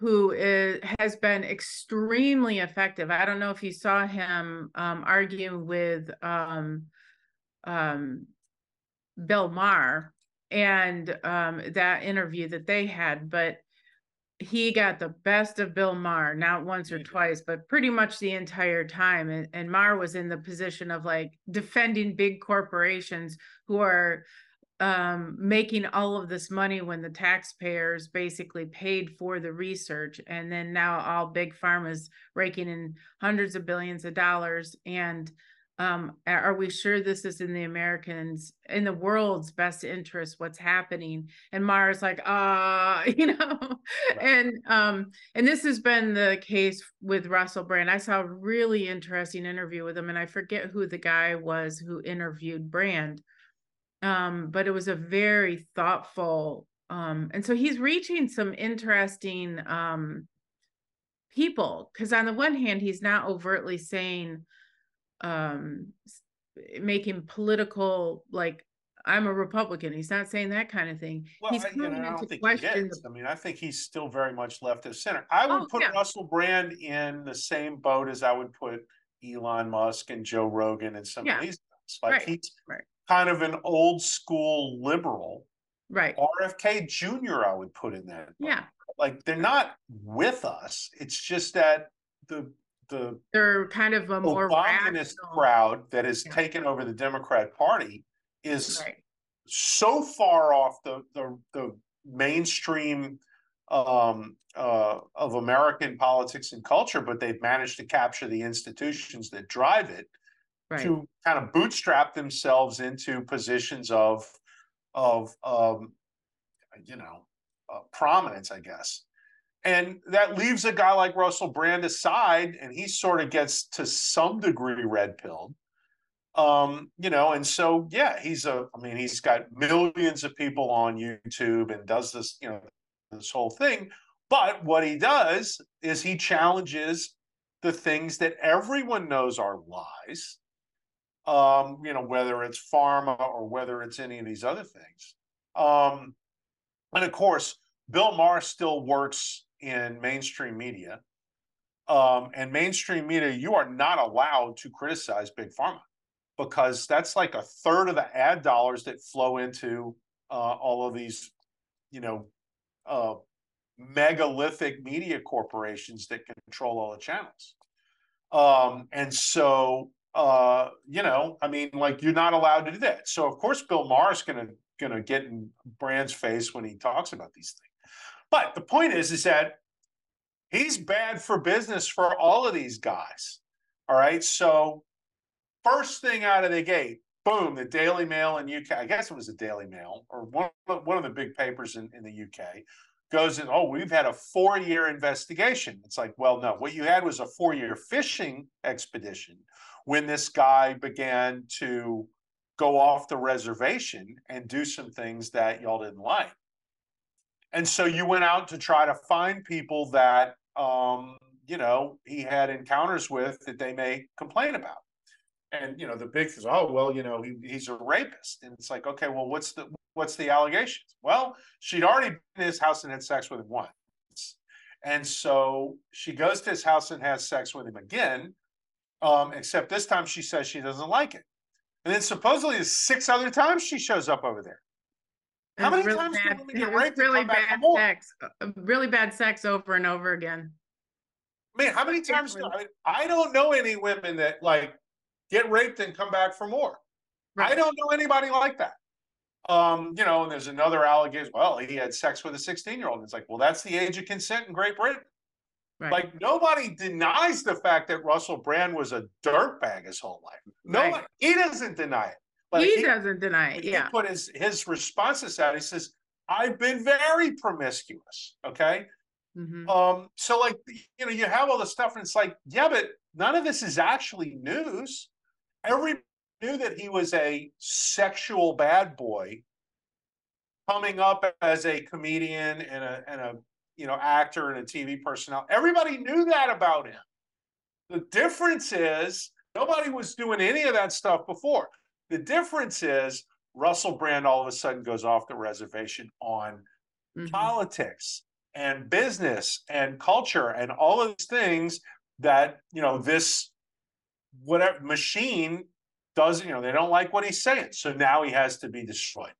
who is, has been extremely effective. I don't know if you saw him um, argue with um, um, Bill Maher and um, that interview that they had, but he got the best of Bill Maher, not once or twice, but pretty much the entire time. And, and Maher was in the position of like defending big corporations who are um, making all of this money when the taxpayers basically paid for the research. And then now all big pharma's raking in hundreds of billions of dollars. And um, are we sure this is in the Americans, in the world's best interest, what's happening? And Maher's like, ah, uh, you know, right. and um, and this has been the case with Russell Brand. I saw a really interesting interview with him, and I forget who the guy was who interviewed Brand. Um, but it was a very thoughtful, um, and so he's reaching some interesting um people because on the one hand, he's not overtly saying um making political like I'm a Republican. He's not saying that kind of thing.
Well,
he's
coming you know, into question. I mean, I think he's still very much left of center. I would oh, put yeah. Russell Brand in the same boat as I would put Elon Musk and Joe Rogan and some yeah. of these guys. Like right. he's right. kind of an old school liberal.
Right.
RFK Jr. I would put in that. Boat.
Yeah.
Like they're not with us. It's just that the the
they're kind of a more
Obamaist crowd that has yeah. taken over the Democrat Party is right. so far off the the, the mainstream um, uh, of American politics and culture, but they've managed to capture the institutions that drive it right. to kind of bootstrap themselves into positions of of um, you know uh, prominence, I guess. And that leaves a guy like Russell Brand aside, and he sort of gets to some degree red pilled. Um, you know, and so yeah, he's a I mean, he's got millions of people on YouTube and does this, you know, this whole thing. But what he does is he challenges the things that everyone knows are lies. Um, you know, whether it's pharma or whether it's any of these other things. Um, and of course, Bill Maher still works in mainstream media. Um, and mainstream media, you are not allowed to criticize big pharma because that's like a third of the ad dollars that flow into uh, all of these, you know, uh, megalithic media corporations that control all the channels. Um, and so, uh, you know, I mean, like you're not allowed to do that. So of course, Bill Maher is going to going to get in Brand's face when he talks about these things. But the point is, is that he's bad for business for all of these guys. All right. So first thing out of the gate, boom, the Daily Mail in UK, I guess it was the Daily Mail or one, of the, one of the big papers in, in the UK goes in, oh, we've had a four-year investigation. It's like, well, no, what you had was a four-year fishing expedition when this guy began to go off the reservation and do some things that y'all didn't like. And so you went out to try to find people that, um, you know, he had encounters with that they may complain about. And, you know, the big thing is, oh, well, you know, he, he's a rapist. And it's like, okay, well, what's the, what's the allegations? Well, she'd already been in his house and had sex with him once. And so she goes to his house and has sex with him again, um, except this time she says she doesn't like it. And then supposedly six other times she shows up over there. How many really times bad, do women get raped?
Really bad sex, really bad sex over and over again.
Man, how many times? Do, I, mean, I don't know any women that like get raped and come back for more. Right. I don't know anybody like that. Um, you know, and there's another allegation. Well, he had sex with a 16 year old. It's like, well, that's the age of consent in Great Britain. Right. Like nobody denies the fact that Russell Brand was a dirtbag his whole life. No, right. he doesn't deny it.
But he, he doesn't deny it. Yeah.
He put his his responses out. He says, "I've been very promiscuous." Okay. Mm-hmm. Um. So like you know you have all this stuff, and it's like yeah, but none of this is actually news. Everybody knew that he was a sexual bad boy coming up as a comedian and a and a you know actor and a TV personality. Everybody knew that about him. The difference is nobody was doing any of that stuff before. The difference is Russell Brand all of a sudden goes off the reservation on mm-hmm. politics and business and culture and all of these things that you know this whatever machine does you know they don't like what he's saying. So now he has to be destroyed.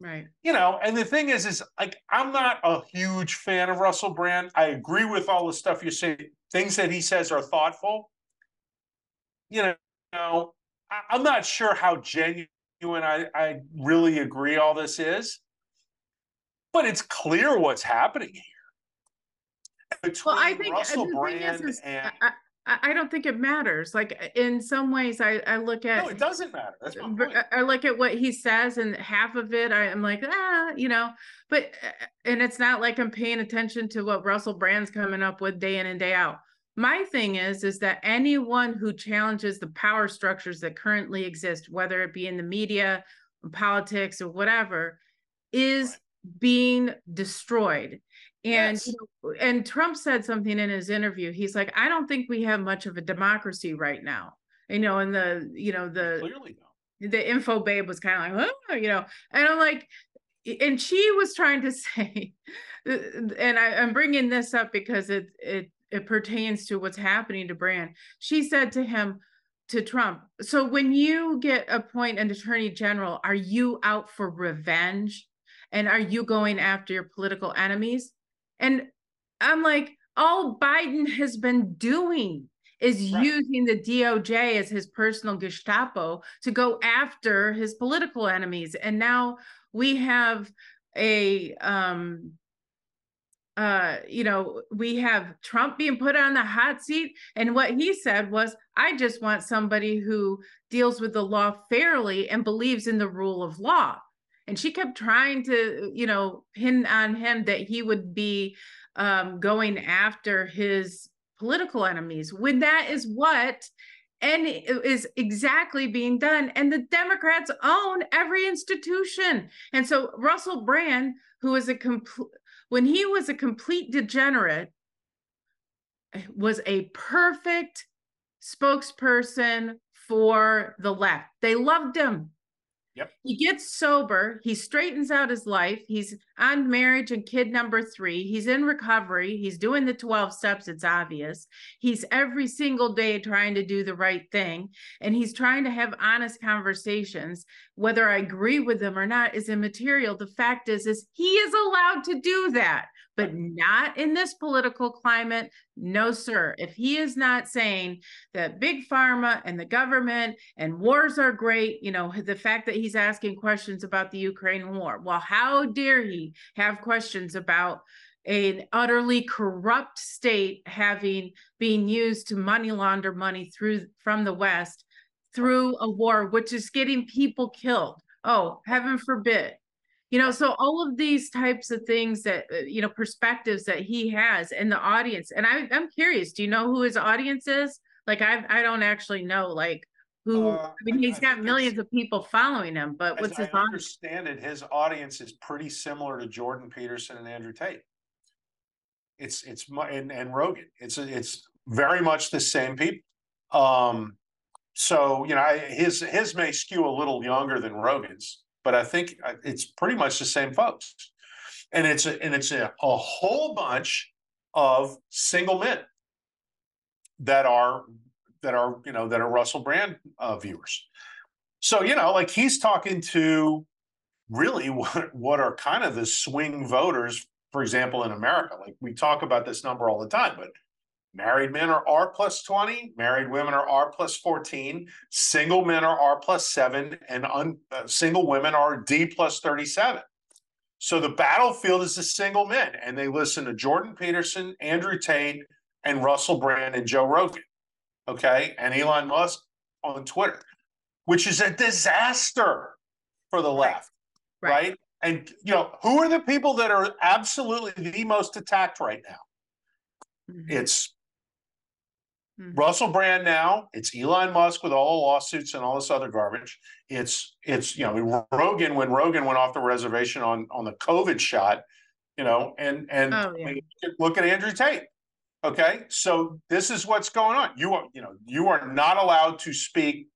Right.
You know and the thing is is like i'm not a huge fan of russell brand. I agree with all the stuff you say. things that he says are thoughtful. You know I, am not sure how genuine I, I really agree all this is but it's clear what's happening here
between well, I think uh, Russell Brand is, is, and I, I don't think it matters. Like in some ways, I, I look at
no, it doesn't matter. That's my point.
I look at what he says, and half of it, I, am like, ah, you know. But uh, and it's not like I'm paying attention to what Russell Brand's coming up with day in and day out. My thing is, is that anyone who challenges the power structures that currently exist, whether it be in the media, politics, or whatever, is being destroyed. And yes. and Trump said something in his interview. He's like, I don't think we have much of a democracy right now. You know, and the you know the
clearly
the info babe was kind of like, oh, you know, and I'm like, and she was trying to say, and I, I'm bringing this up because it it it pertains to what's happening to Brand. She said to him, to Trump. So when you get appoint an attorney general, are you out for revenge? And are you going after your political enemies? And I'm like, all Biden has been doing is right. using the DOJ as his personal Gestapo to go after his political enemies. And now we have a um uh you know we have Trump being put on the hot seat and what he said was I just want somebody who deals with the law fairly and believes in the rule of law. And she kept trying to you know pin on him that he would be um, going after his political enemies when that is what and is exactly being done and the democrats own every institution. And so russell brand who is a complete when he was a complete degenerate was a perfect spokesperson for the left. They loved him
Yep.
He gets sober. He straightens out his life. He's on marriage and kid number three. He's in recovery. He's doing the 12 steps. It's obvious. He's every single day trying to do the right thing. And he's trying to have honest conversations. Whether I agree with them or not is immaterial. The fact is, is he is allowed to do that but not in this political climate. No, sir. If he is not saying that big pharma and the government and wars are great, you know, the fact that he's asking questions about the Ukraine war, well, how dare he have questions about an utterly corrupt state having being used to money launder money through from the West through a war, which is getting people killed. Oh, heaven forbid you know so all of these types of things that uh, you know perspectives that he has in the audience and I, i'm curious do you know who his audience is? Like i i don't actually know like who uh, i mean he's I got millions of people following him but what's his
I understand it his audience is pretty similar to jordan peterson and andrew tate. It's it's and, and rogan. It's it's very much the same people um so you know his his may skew a little younger than rogan's but I think uh, it's pretty much the same folks. And it's a, and it's a, a whole bunch of single men that are that are you know that are Russell Brand uh, viewers. So you know, like he's talking to really what what are kind of the swing voters, for example, in America. Like we talk about this number all the time, but Married men are R plus 20, married women are R plus 14, single men are R plus 7, and un, uh, single women are D plus 37. So the battlefield is the single men, and they listen to Jordan Peterson, Andrew Tate, and Russell Brand and Joe Rogan, okay, and Elon Musk on Twitter, which is a disaster for the left, right? right? And you know who are the people that are absolutely the most attacked right now? Mm-hmm. It's Mm-hmm. Russell Brand now, it's Elon Musk with all the lawsuits and all this other garbage. It's it's you know Rogan when Rogan went off the reservation on on the COVID shot, you know, and and oh, yeah. look at Andrew Tate. Okay, so this is what's going on. You are you know you are not allowed to speak,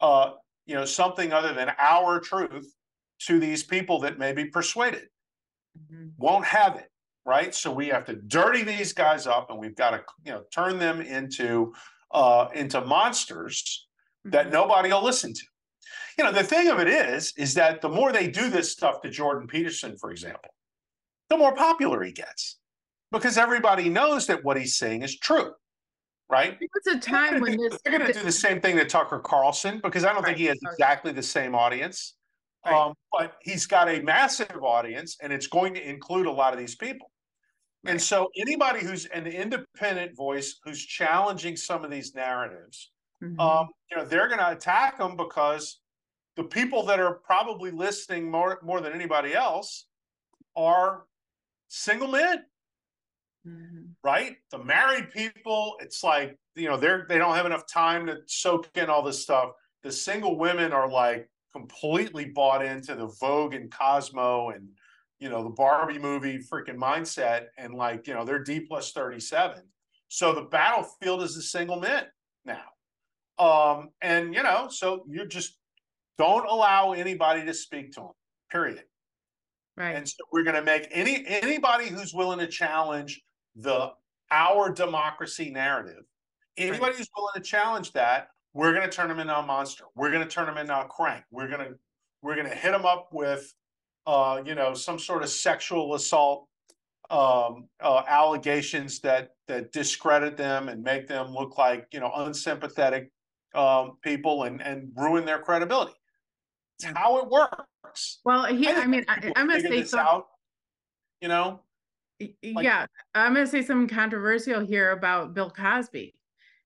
uh, you know, something other than our truth to these people that may be persuaded. Mm-hmm. Won't have it, right? So we have to dirty these guys up, and we've got to, you know, turn them into uh, into monsters mm-hmm. that nobody will listen to. You know, the thing of it is, is that the more they do this stuff to Jordan Peterson, for example, the more popular he gets because everybody knows that what he's saying is true right?
It was a time when this
they're going to do the same thing to Tucker Carlson because I don't right. think he has exactly the same audience. Right. Um, but he's got a massive audience, and it's going to include a lot of these people. Right. And so, anybody who's an independent voice who's challenging some of these narratives, mm-hmm. um, you know, they're going to attack them because the people that are probably listening more more than anybody else are single men Mm-hmm. Right? The married people, it's like, you know, they're they don't have enough time to soak in all this stuff. The single women are like completely bought into the Vogue and Cosmo and you know the Barbie movie freaking mindset and like you know they're D plus 37. So the battlefield is the single men now. Um, and you know, so you just don't allow anybody to speak to them, period.
Right.
And so we're going to make any anybody who's willing to challenge the our democracy narrative. Anybody right. who's willing to challenge that, we're going to turn them into a monster. We're going to turn them into a crank. We're going to we're going to hit them up with, uh, you know, some sort of sexual assault um, uh, allegations that that discredit them and make them look like you know unsympathetic um, people and and ruin their credibility. It's how it works.
Well, he, I, I mean, I, am going to say something. Out,
you know,
like, yeah, I'm going to say something controversial here about Bill Cosby.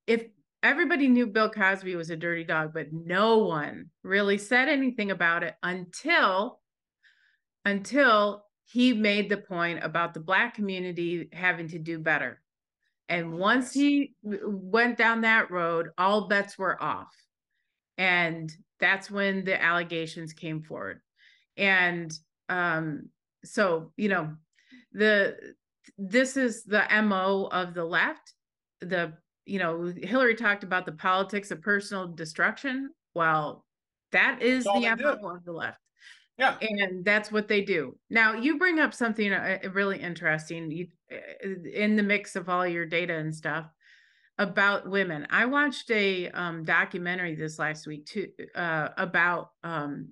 If everybody knew Bill Cosby was a dirty dog, but no one really said anything about it until until he made the point about the black community having to do better. And once he went down that road, all bets were off. And that's when the allegations came forward. And um, so, you know, the this is the mo of the left the you know hillary talked about the politics of personal destruction well that is the mo do. of the left
yeah.
And that's what they do. Now you bring up something uh, really interesting uh, in the mix of all your data and stuff about women. I watched a um, documentary this last week too uh, about um,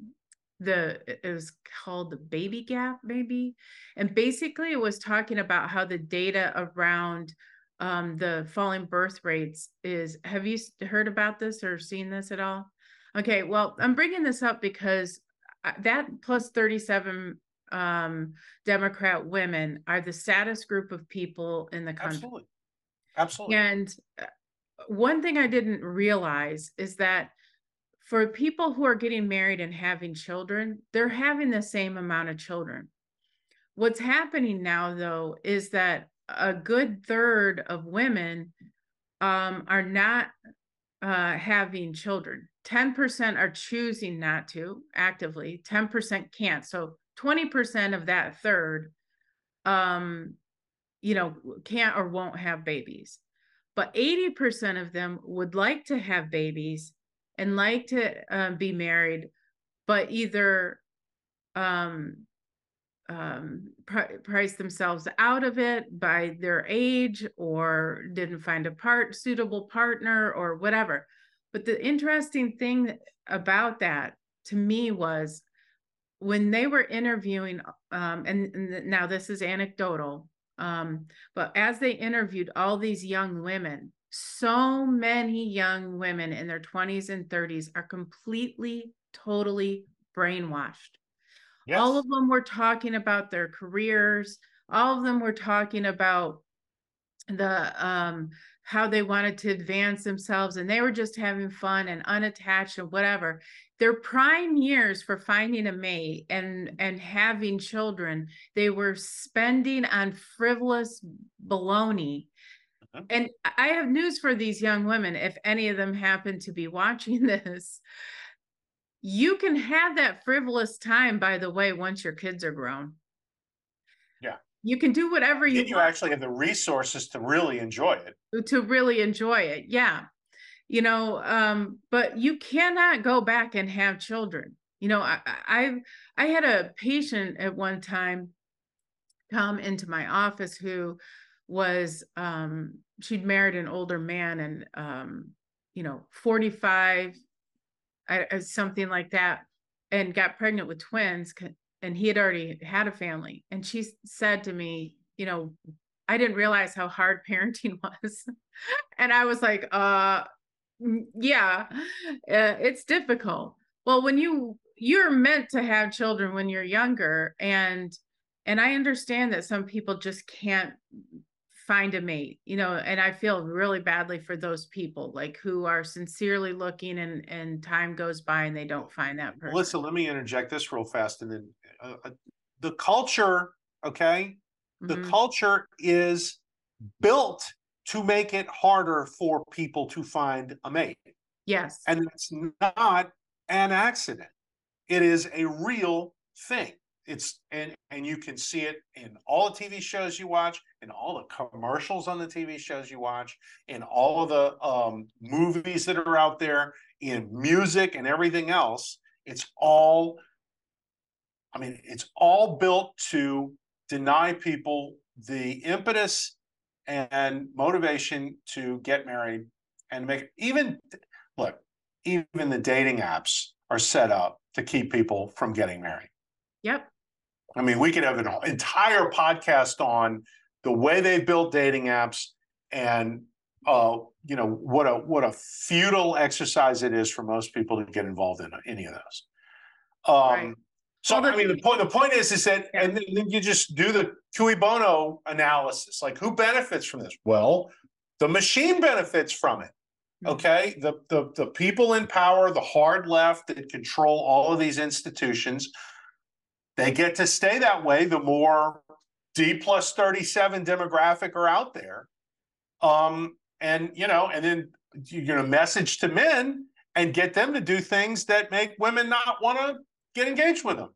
the it was called the baby gap maybe? And basically it was talking about how the data around um, the falling birth rates is have you heard about this or seen this at all? Okay well i'm bringing this up because uh, that plus 37 um, democrat women are the saddest group of people in the country
absolutely absolutely
and uh, one thing i didn't realize is that for people who are getting married and having children, they're having the same amount of children. What's happening now, though, is that a good third of women um, are not uh, having children. 10% are choosing not to actively, 10% can't. So 20% of that third, um, you know, can't or won't have babies. But 80% of them would like to have babies and like to um, be married, but either um, um, themselves out of it by their age or didn't find a part suitable partner or whatever. But the interesting thing about that to me was when they were interviewing, um, and, and, now this is anecdotal, um, but as they interviewed all these young women, so many young women in their 20s and 30s are completely, totally brainwashed. Yes. All of them were talking about their careers. All of them were talking about the um how they wanted to advance themselves and they were just having fun and unattached and whatever their prime years for finding a mate and and having children they were spending on frivolous baloney uh-huh. And I have news for these young women. If any of them happen to be watching this, you can have that frivolous time, by the way, once your kids are grown.
Yeah.
You can do whatever you
you actually have the resources to really enjoy it.
To really enjoy it. Yeah. you know um but you cannot go back and have children you know i i i had a patient at one time come into my office who was um she'd married an older man and um you know 45 something like that and got pregnant with twins and he had already had a family and she said to me you know i didn't realize how hard parenting was. And i was like uh mm, yeah uh, it's difficult. Well when you you're meant to have children when you're younger and and i understand that some people just can't find a mate you know and i feel really badly for those people like who are sincerely looking and and time goes by and they don't find that person.
Melissa, let me interject this real fast and then uh, uh the culture okay the mm-hmm. culture is built to make it harder for people to find a mate
yes
and it's not an accident it is a real thing it's and and you can see it in all the TV shows you watch, in all the commercials on the TV shows you watch, in all of the um, movies that are out there, in music and everything else. It's all, I mean, it's all built to deny people the impetus and motivation to get married and make even look even the dating apps are set up to keep people from getting married
yep
I mean, we could have an entire podcast on the way they built dating apps and uh, you know what a what a futile exercise it is for most people to get involved in any of those. Um, right. So I mean, the point the point is is that, and then you just do the cui bono analysis. Like, who benefits from this? Well, the machine benefits from it. Mm-hmm. Okay, the the the people in power, the hard left that control all of these institutions, they get to stay that way the more D plus 37 demographic are out there. Um, and you know, and then you're gonna message to men and get them to do things that make women not want to get engaged with them.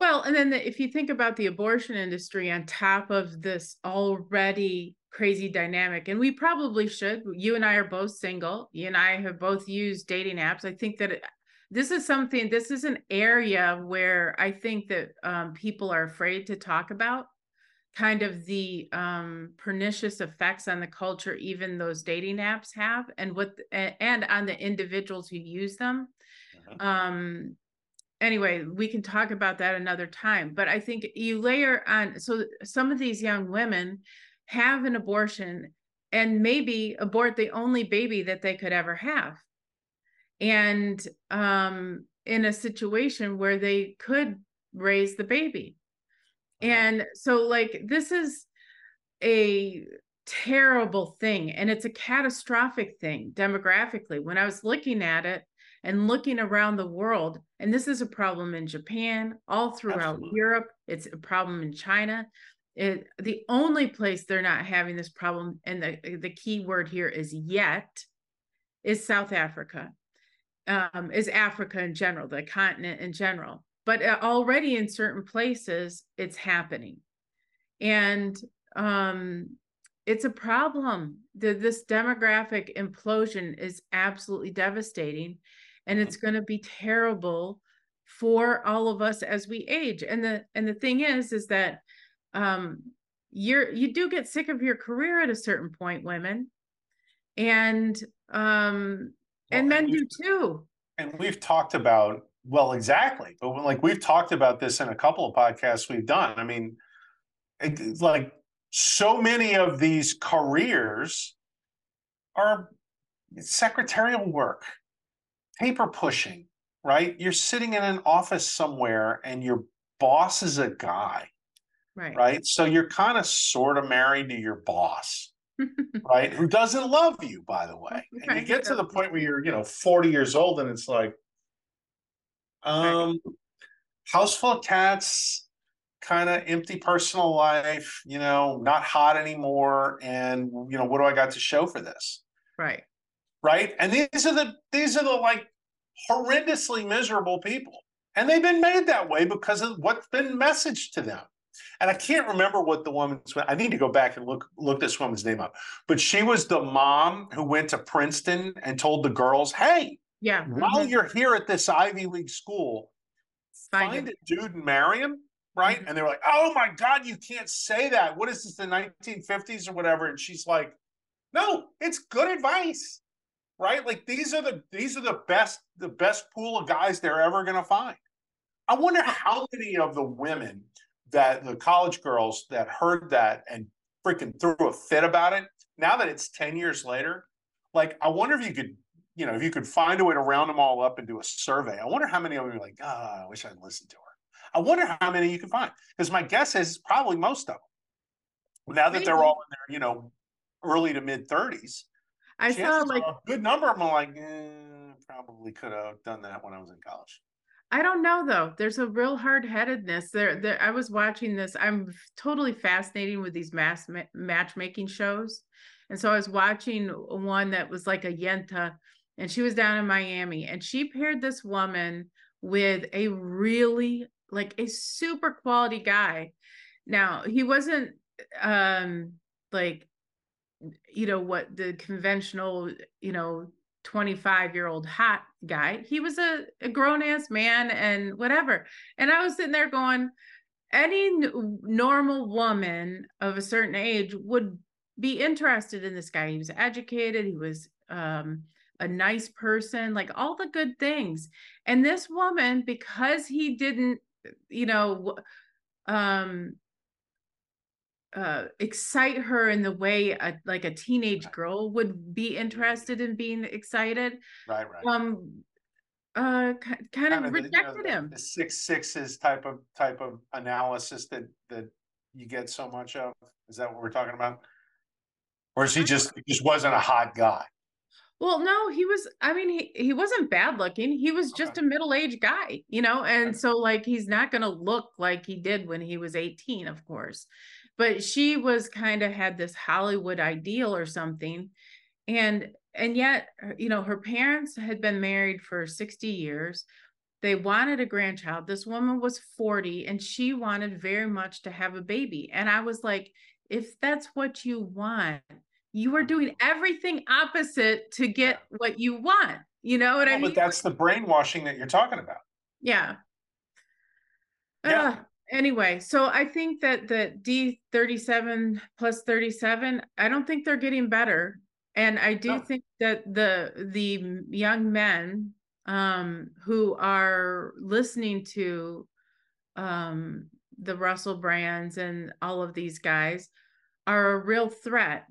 Well, and then the, if you think about the abortion industry on top of this already crazy dynamic, and we probably should. You and I are both single. You and I have both used dating apps. I think that it, this is something this is an area where i think that um, people are afraid to talk about kind of the um, pernicious effects on the culture even those dating apps have and what and on the individuals who use them uh-huh. um anyway we can talk about that another time but i think you layer on so some of these young women have an abortion and maybe abort the only baby that they could ever have and um, in a situation where they could raise the baby. And so, like, this is a terrible thing, and it's a catastrophic thing demographically. When I was looking at it and looking around the world, and this is a problem in Japan, all throughout Absolutely. Europe, it's a problem in China. It, the only place they're not having this problem, and the, the key word here is yet, is South Africa um, is Africa in general, the continent in general. But uh, already in certain places, it's happening. And um, it's a problem. The, this demographic implosion is absolutely devastating. And it's going to be terrible for all of us as we age. And the and the thing is, is that um, you're you do get sick of your career at a certain point, women. And um well, and men do too.
And we've talked about well, exactly, but like we've talked about this in a couple of podcasts we've done. I mean, it, like so many of these careers are secretarial work, paper pushing, right? You're sitting in an office somewhere and your boss is a guy.
Right.
Right. So you're kind of sort of married to your boss right? Who doesn't love you, by the way. And you get to the point where you're, you know, 40 years old and it's like, um, house full of cats, kind of empty personal life, you know, not hot anymore. And, you know, what do I got to show for this?
Right.
Right. And these are the, these are the like horrendously miserable people. And they've been made that way because of what's been messaged to them. and I can't remember what the woman's. I need to go back and look look this woman's name up. But she was the mom who went to Princeton and told the girls, "Hey,
yeah,
while mm-hmm. you're here at this Ivy League school, find, find a dude and marry him." Right? Mm-hmm. And they're like, "Oh my God, you can't say that. What is this, the 1950s or whatever?" And she's like, "No, it's good advice." Right? Like these are the these are the best the best pool of guys they're ever going to find. I wonder how many of the women that the college girls that heard that and freaking threw a fit about it, now that it's 10 years later, like I wonder if you could, you know, if you could find a way to round them all up and do a survey. I wonder how many of them are like, oh, I wish I'd listened to her. I wonder how many you can find. Because my guess is probably most of them. Now that they're all in their, you know, early to mid 30s.
I saw like a
good number of them like, eh, probably could have done that when I was in college.
I don't know though. There's a real hard headedness there. There, I was watching this. I'm totally fascinating with these mass ma- matchmaking shows, and so I was watching one that was like a Yenta, and she was down in Miami, and she paired this woman with a really like a super quality guy. Now he wasn't um like you know what the conventional you know 25 year old hot guy. He was a, a grown ass man and whatever. And I was sitting there going, any n- normal woman of a certain age would be interested in this guy. He was educated, he was um, a nice person, like all the good things. And this woman, because he didn't, you know, um, uh, excite her in the way a, like a teenage girl would be interested in being excited.
Right, right.
Um, uh, kind, kind of, of rejected
the, you
know, him.
The six sixes type of type of analysis that that you get so much of. Is that what we're talking about? Or is he just he just wasn't a hot guy?
Well, no, he was. I mean, he he wasn't bad looking. He was just okay. a middle aged guy, you know. And okay. so, like, he's not going to look like he did when he was eighteen, of course but she was kind of had this hollywood ideal or something. And and yet you know her parents had been married for 60 years. They wanted a grandchild. This woman was 40 and she wanted very much to have a baby. And i was like if that's what you want you are doing everything opposite to get what you want. You know what well, i mean?
but that's the brainwashing that you're talking about.
Yeah. Yeah. Uh, anyway, so I think that the D37 plus 37, I don't think they're getting better. And I do think that the the young men um, who are listening to um, the Russell Brands and all of these guys are a real threat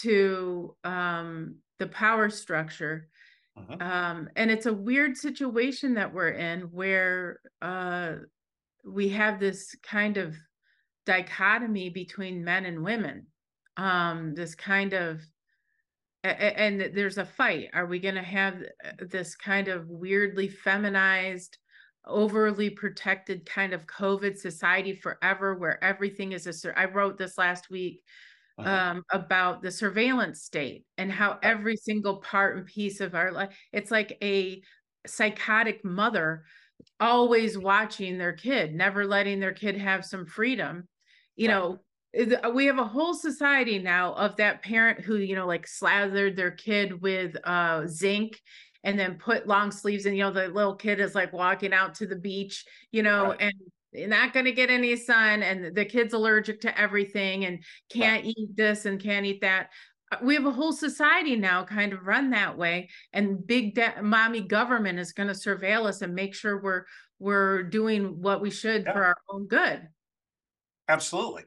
to um, the power structure. Uh-huh. Um, and it's a weird situation that we're in where uh, we have this kind of dichotomy between men and women. Um this kind of and there's a fight. Are we going to have uh, this kind of weirdly feminized overly protected kind of covid society forever where everything is a i wrote this last week uh-huh. um, about the surveillance state and how every single part and piece of our life it's like a psychotic mother always watching their kid, never letting their kid have some freedom. You know, we have a whole society now of that parent who, you know, like slathered their kid with uh, zinc and then put long sleeves and you know the little kid is like walking out to the beach you know right. and not going to get any sun and the kid's allergic to everything and can't right. eat this and can't eat that uh, we have a whole society now kind of run that way and big de- mommy government is going to surveil us and make sure we're we're doing what we should yeah. for our own good
absolutely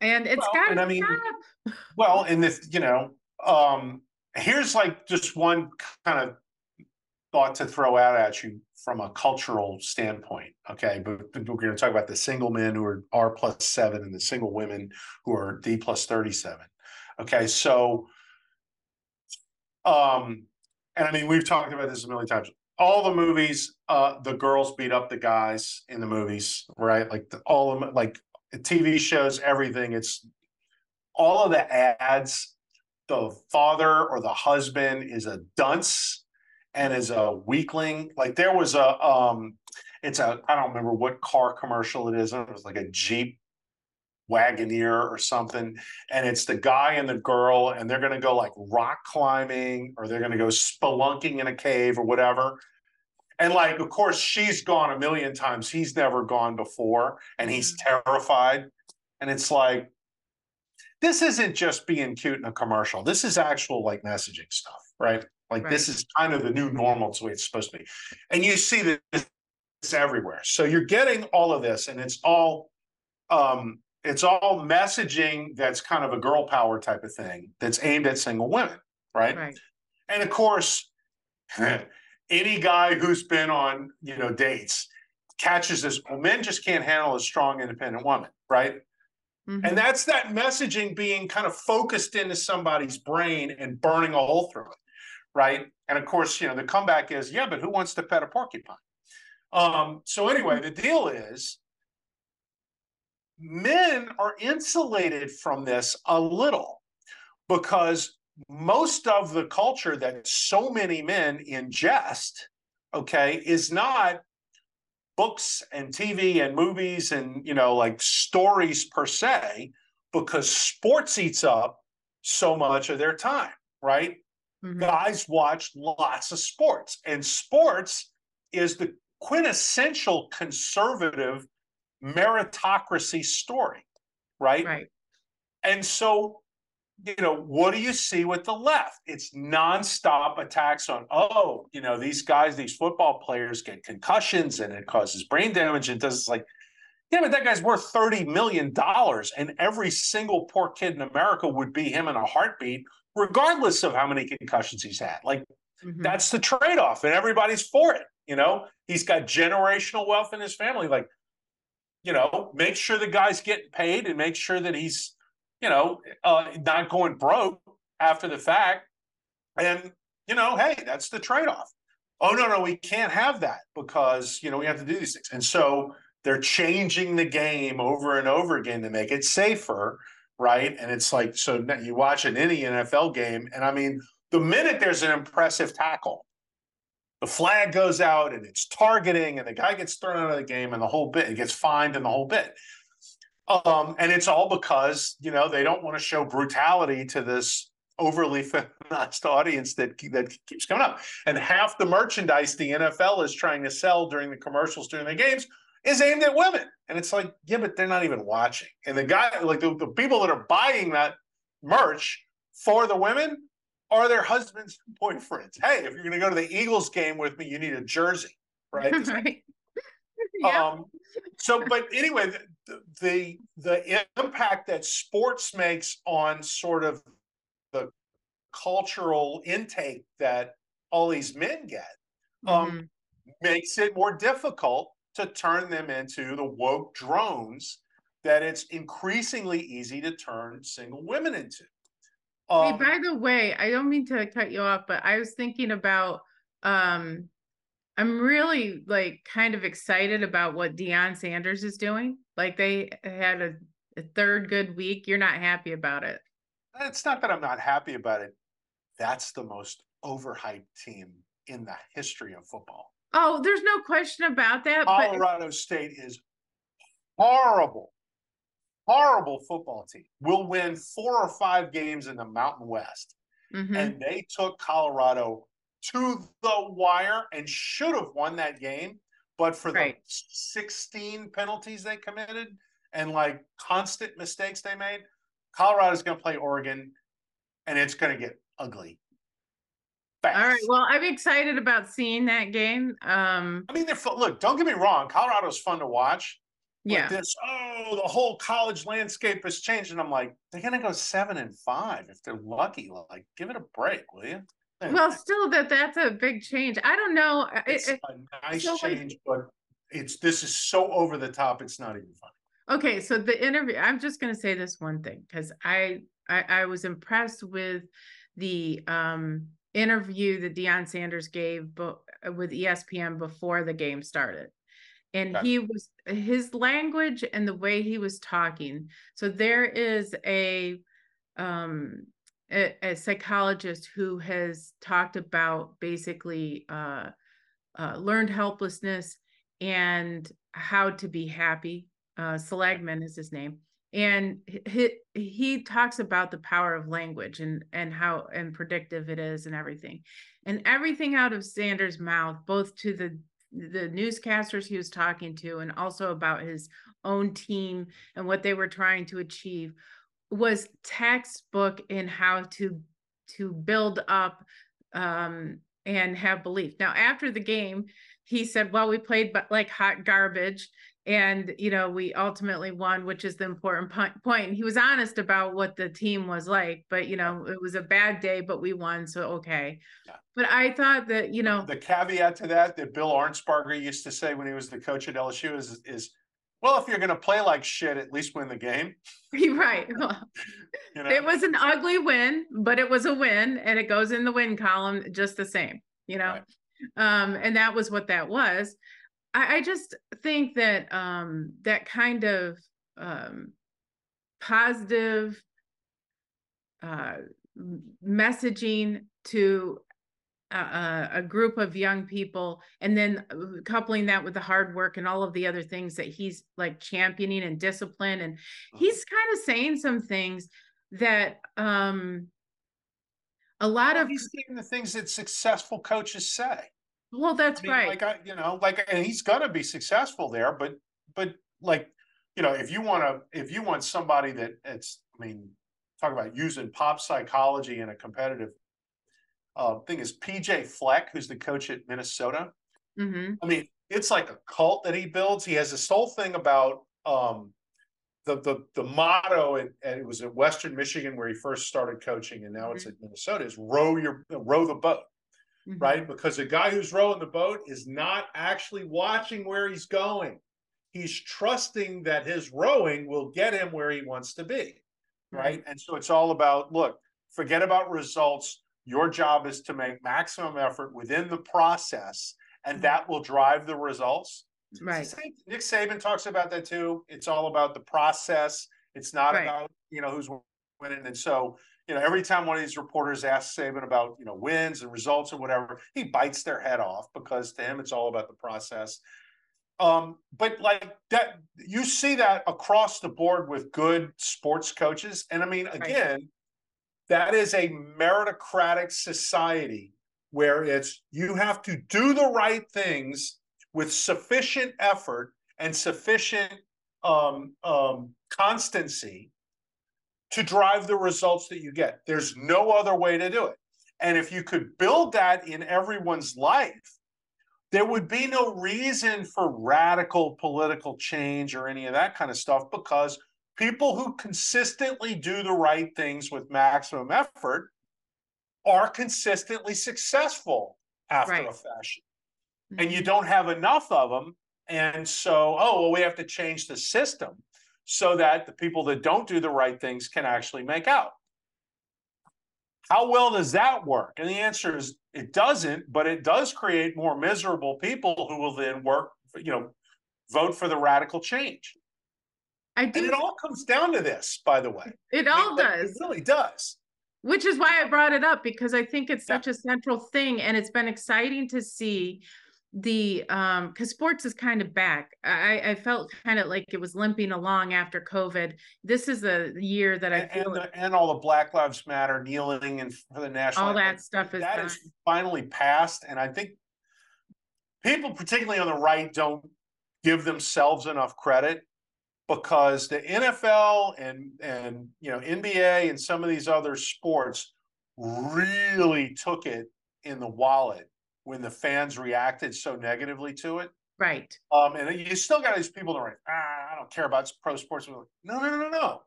and it's well, got to I mean, stop.
well and this you know um here's like just one kind of thought to throw out at you from a cultural standpoint okay but we're going to talk about the single men who are r plus seven and the single women who are d plus 37 Okay, so um, and I mean we've talked about this a million times. All the movies, uh, the girls beat up the guys in the movies, right? Like the, all of them, like TV shows, everything. It's all of the ads. The father or the husband is a dunce and is a weakling. Like there was a, um, it's a, I don't remember what car commercial it is. It was like a Jeep Wagoneer or something, and it's the guy and the girl, and they're going to go like rock climbing or they're going to go spelunking in a cave or whatever. And like, of course, she's gone a million times. He's never gone before, and he's mm-hmm. terrified. And it's like, this isn't just being cute in a commercial. This is actual like messaging stuff, right? Like right. this is kind of the new normal. It's the way it's supposed to be. And you see this everywhere. So you're getting all of this, and it's all um it's all messaging that's kind of a girl power type of thing that's aimed at single women, right? Right. And of course, any guy who's been on, you know, dates catches this, well, men just can't handle a strong, independent woman, right? Mm-hmm. And that's that messaging being kind of focused into somebody's brain and burning a hole through it, right? And of course, you know, the comeback is, yeah, but who wants to pet a porcupine? Um, so anyway, the deal is men are insulated from this a little because most of the culture that so many men ingest, okay, is not books and TV and movies and you know like stories per se because sports eats up so much of their time, right? Mm-hmm. Guys watch lots of sports and sports is the quintessential conservative meritocracy story, right?
Right.
And so you know, what do you see with the left? It's nonstop attacks on, oh, you know, these guys, these football players get concussions and it causes brain damage and does like, yeah, but that guy's worth $30 million and every single poor kid in America would be him in a heartbeat, regardless of how many concussions he's had. Like, mm-hmm. that's the trade off and everybody's for it. You know, he's got generational wealth in his family. Like, you know, make sure the guy's getting paid and make sure that he's you know, uh, not going broke after the fact. And, you know, hey, that's the trade off. Oh, no, no, we can't have that because, you know, we have to do these things. And so they're changing the game over and over again to make it safer. Right. And it's like, so you watch an any NFL game, and I mean, the minute there's an impressive tackle, the flag goes out and it's targeting, and the guy gets thrown out of the game, and the whole bit, it gets fined, and the whole bit. Um, and it's all because you know they don't want to show brutality to this overly feminized audience that that keeps coming up. And half the merchandise the NFL is trying to sell during the commercials during the games is aimed at women. And it's like, yeah, but they're not even watching. And the guy, like the, the people that are buying that merch for the women are their husbands and boyfriends. Hey, if you're going to go to the Eagles game with me, you need a jersey, right? right. yeah. Um, so, but anyway, the, the the impact that sports makes on sort of the cultural intake that all these men get um, mm-hmm. makes it more difficult to turn them into the woke drones that it's increasingly easy to turn single women into.
Um, hey, by the way, I don't mean to cut you off, but I was thinking about um I'm really like kind of excited about what Deion Sanders is doing. Like they had a, a third good week. You're not happy about it.
It's not that I'm not happy about it. That's the most overhyped team in the history of football.
Oh, there's no question about that.
Colorado but... State is horrible, horrible football team. Will win four or five games in the Mountain West. Mm-hmm. And they took Colorado to the wire and should have won that game, but for right. the 16 penalties they committed and like constant mistakes they made, Colorado's going to play Oregon and it's going to get ugly.
Fast. All right. Well, I'm excited about seeing that game. Um,
I mean, they're look. Don't get me wrong. Colorado's fun to watch.
Yeah.
This oh, the whole college landscape has changed, and I'm like, they're gonna go seven and five if they're lucky. Like, give it a break, will you?
well still that that's a big change i don't know
it's it, a nice so change like, but it's this is so over the top it's not even funny
okay so the interview i'm just going to say this one thing because I, I i was impressed with the um interview that Deion Sanders gave but with espn before the game started and he was his language and the way he was talking so there is a um a, a psychologist who has talked about basically uh, uh, learned helplessness and how to be happy. Uh, Seligman is his name. and he, he talks about the power of language and and how and predictive it is and everything and everything out of sanders mouth both to the the newscasters he was talking to and also about his own team and what they were trying to achieve was textbook in how to to build up um, and have belief. Now after the game, he said, "Well, we played but like hot garbage." And you know, we ultimately won, which is the important point. He was honest about what the team was like, but you know, it was a bad day, but we won, so okay. Yeah. But I thought that you know
the caveat to that that Bill Arnsparger used to say when he was the coach at LSU is is well, if you're going to play like shit, at least win the game.
right. Well, you know? It was an ugly win, but it was a win, and it goes in the win column just the same. You know, right. um, and that was what that was. I, I just think that um, that kind of um, positive uh, messaging to a, a, group of young people and then uh, coupling that with the hard work and all of the other things that he's like championing and discipline and uh-huh. he's kind of saying some things that um a lot
well,
of
he's saying the things that successful coaches say
well that's I mean, right
like i you know like and he's gonna be successful there but but like you know if you want to if you want somebody that it's i mean talk about using pop psychology in a competitive uh, thing is PJ Fleck, who's the coach at Minnesota. Mm-hmm. I mean, it's like a cult that he builds. He has this whole thing about um, the the the motto, and, and, it was at Western Michigan where he first started coaching, and now mm-hmm. it's at Minnesota. Is row your row the boat, mm-hmm. right? Because the guy who's rowing the boat is not actually watching where he's going. He's trusting that his rowing will get him where he wants to be, right? And so it's all about look, forget about results your job is to make maximum effort within the process, and mm-hmm. that will drive the results.
Right.
Nick Saban talks about that too. It's all about the process. It's not right. about you know who's winning. And so you know every time one of these reporters asks Saban about you know wins and results or whatever, he bites their head off because to him it's all about the process. Um, but like that, you see that across the board with good sports coaches. And I mean, again, right. That is a meritocratic society where it's you have to do the right things with sufficient effort and sufficient um, um, constancy to drive the results that you get. There's no other way to do it. And if you could build that in everyone's life, there would be no reason for radical political change or any of that kind of stuff because people who consistently do the right things with maximum effort are consistently successful after right. a fashion. Mm-hmm. And you mm-hmm. don't have enough of them. And so, oh, well, we have to change the system so that the people that don't do the right things can actually make out. How well does that work? And the answer is it doesn't, but it does create more miserable people who will then work, you know, vote for the radical change. I do. And it all comes down to this, by the way.
It all does.
It really does.
Which is why I brought it up because I think it's such yeah. a central thing, and it's been exciting to see the um because sports is kind of back. I i felt kind of like it was limping along after covid. This is a year that i feel
and, the, and all the black lives matter kneeling and for the national
all that stuff is
that is finally passed and i think people particularly on the right don't give themselves enough credit because the NFL and and you know NBA and some of these other sports really took it in the wallet when the fans reacted so negatively to it.
Right.
Um, and you still got these people that are like, ah, I don't care about pro sports. no, no, no, no, no.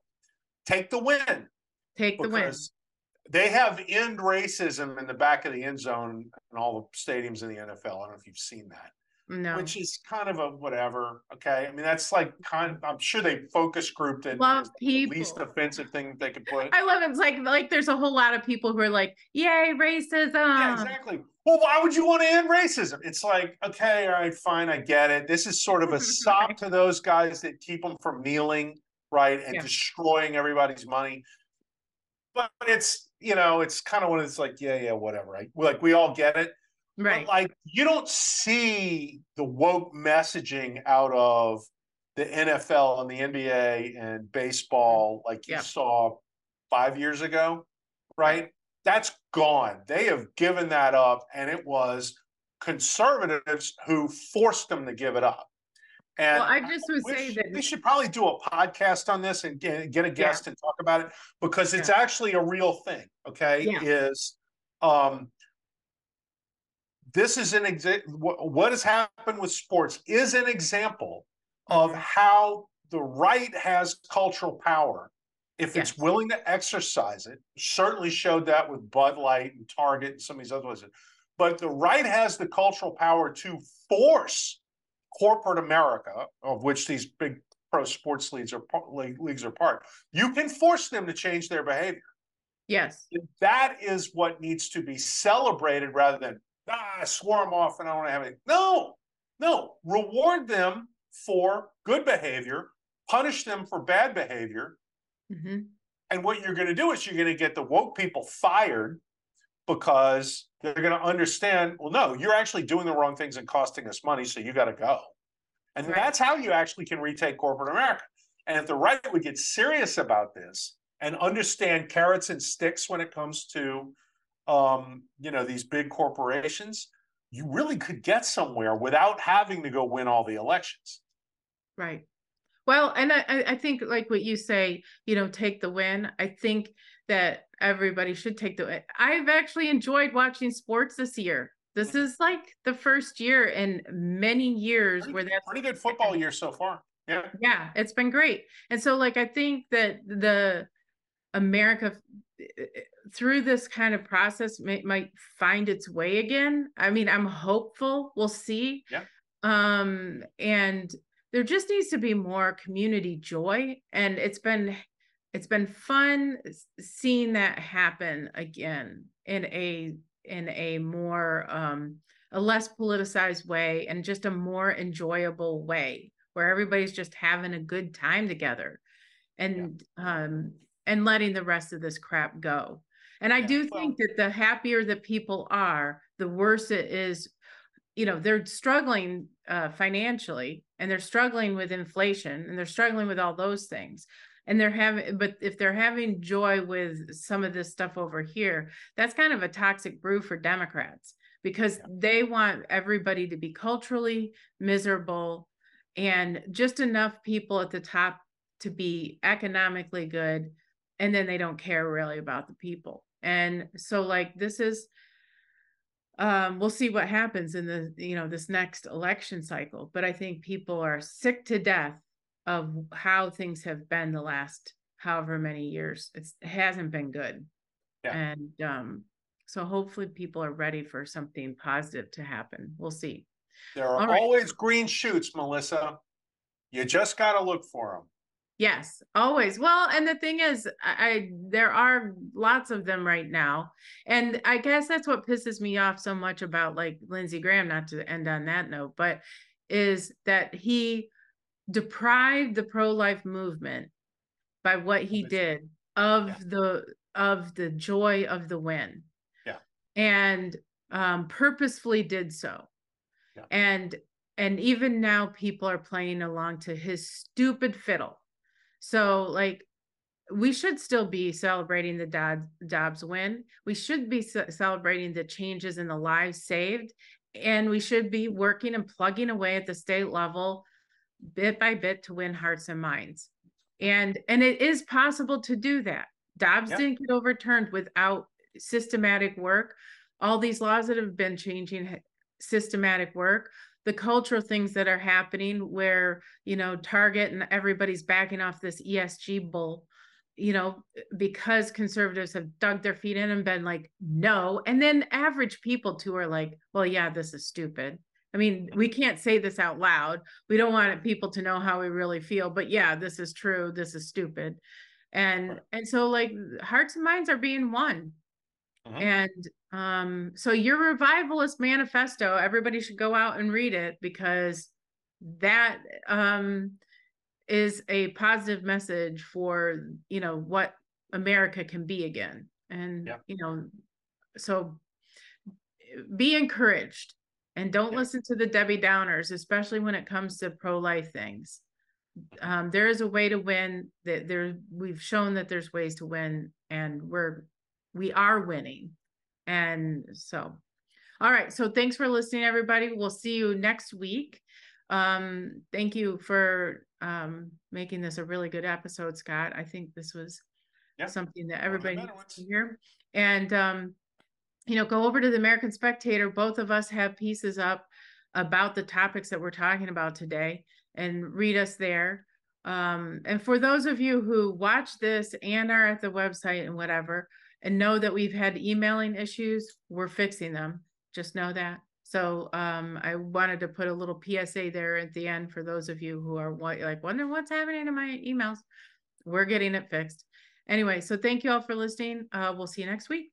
Take the win.
Take the win.
They have end racism in the back of the end zone in all the stadiums in the NFL. I don't know if you've seen that.
No.
Which is kind of a whatever. Okay. I mean, that's like kind of, I'm sure they focus grouped.
Love people.
least offensive thing they could put.
I love it. It's like like there's a whole lot of people who are like, yay, racism.
Yeah, exactly. Well, why would you want to end racism? It's like, okay, all right, fine, I get it. This is sort of a sop to those guys that keep them from kneeling, right, and yeah. destroying everybody's money. But it's, you know, it's kind of when it's like, yeah, yeah, whatever. Right? Like we all get it.
Right.
But like you don't see the woke messaging out of the NFL and the NBA and baseball mm-hmm. like you
Yeah.
saw five years ago, right? That's gone. They have given that up, and it was conservatives who forced them to give it up. And
Well, I just would say that
we should probably do a podcast on this and get, get a guest and talk about it because it's actually a real thing. Okay,
Yeah.
is um, this is an exa- what, what has happened with sports is an example of
Mhm.
how the right has cultural power if it's willing to exercise it. Certainly showed that with Bud Light and Target and some of these other ones. But the right has the cultural power to force corporate America, of which these big pro sports leagues are leagues are part. You can force them to change their behavior.
yes,
That is what needs to be celebrated rather than ah, I swore them off and I don't have any. No, no, reward them for good behavior, punish them for bad behavior,
hmm
and what you're going to do is you're going to get the woke people fired because they're going to understand, well, no, you're actually doing the wrong things and costing us money, so you got to go. And
Right.
that's how you actually can retake corporate America. And if the right would get serious about this and understand carrots and sticks when it comes to, um, you know, these big corporations, you really could get somewhere without having to go win all the elections.
Right. Well, and I, I think like what you say, you know, take the win. I think that everybody should take the win. I've actually enjoyed watching sports this year. This is like the first year in many years
Pretty,
where that's
pretty good football year so far. Yeah.
yeah, it's been great. And so like I think that the America eh, through this kind of process may, might find its way again. I mean, I'm hopeful. We'll see.
Yeah.
Um and there just needs to be more community joy and it's been it's been fun seeing that happen again in a in a more um a less politicized way and just a more enjoyable way where everybody's just having a good time together and um and letting the rest of this crap go. And i
Yeah,
do
well-
think that the happier that people are the worse it is you know they're struggling uh financially and they're struggling with inflation and they're struggling with all those things and they're having but if they're having joy with some of this stuff over here that's kind of a toxic brew for democrats because they want everybody to be culturally miserable and just enough people at the top to be economically good and then they don't care really about the people. And so like this is um we'll see what happens in the you know this next election cycle but i think people are sick to death of how things have been the last however many years it's, it hasn't been good
Yeah.
and um so hopefully people are ready for something positive to happen we'll see
There are
right.
always green shoots, Melissa. You just got to look for them.
Yes, always. Well, and the thing is, I, I there are lots of them right now, and I guess that's what pisses me off so much about like Lindsey Graham. Not to end on that note, but is that he deprived the pro-life movement by what he did of
Yeah.
the of the joy of the win.
Yeah.
and um, purposefully did so,
Yeah.
and and even now people are playing along to his stupid fiddle. So like we should still be celebrating the Dobbs, Dobbs win. We should be ce- celebrating the changes in the lives saved and we should be working and plugging away at the state level bit by bit to win hearts and minds. And and it is possible to do that. Dobbs
Yeah.
didn't get overturned without systematic work. All these laws that have been changing systematic work the cultural things that are happening where you know target and everybody's backing off this esg bull you know because conservatives have dug their feet in and been like no. And then average people too are like well yeah this is stupid. I mean we can't say this out loud. We don't want people to know how we really feel but yeah this is true this is stupid. And and so like hearts and minds are being won
Mhm.
and um, so your revivalist manifesto, everybody should go out and read it because that um is a positive message for you know what America can be again. And
Yeah.
you know, so be encouraged and don't
Yeah.
listen to the Debbie Downers, especially when it comes to pro-life things. um, there is a way to win that there, we've shown that there's ways to win and we're, we are winning. And so, all right. So thanks for listening, everybody. We'll see you next week. Um, thank you for, um, making this a really good episode, Scott. I think this was
Yep.
something that
One of the
everybody needs to hear. And, um, you know, go over to the American Spectator. Both of us have pieces up about the topics that we're talking about today and read us there. Um, and for those of you who watch this and are at the website and whatever, and know that we've had emailing issues, we're fixing them. Just know that. So um, I wanted to put a little PSA there at the end for those of you who are like wondering what's happening to my emails. We're getting it fixed. Anyway, so thank you all for listening. Uh, we'll see you next week.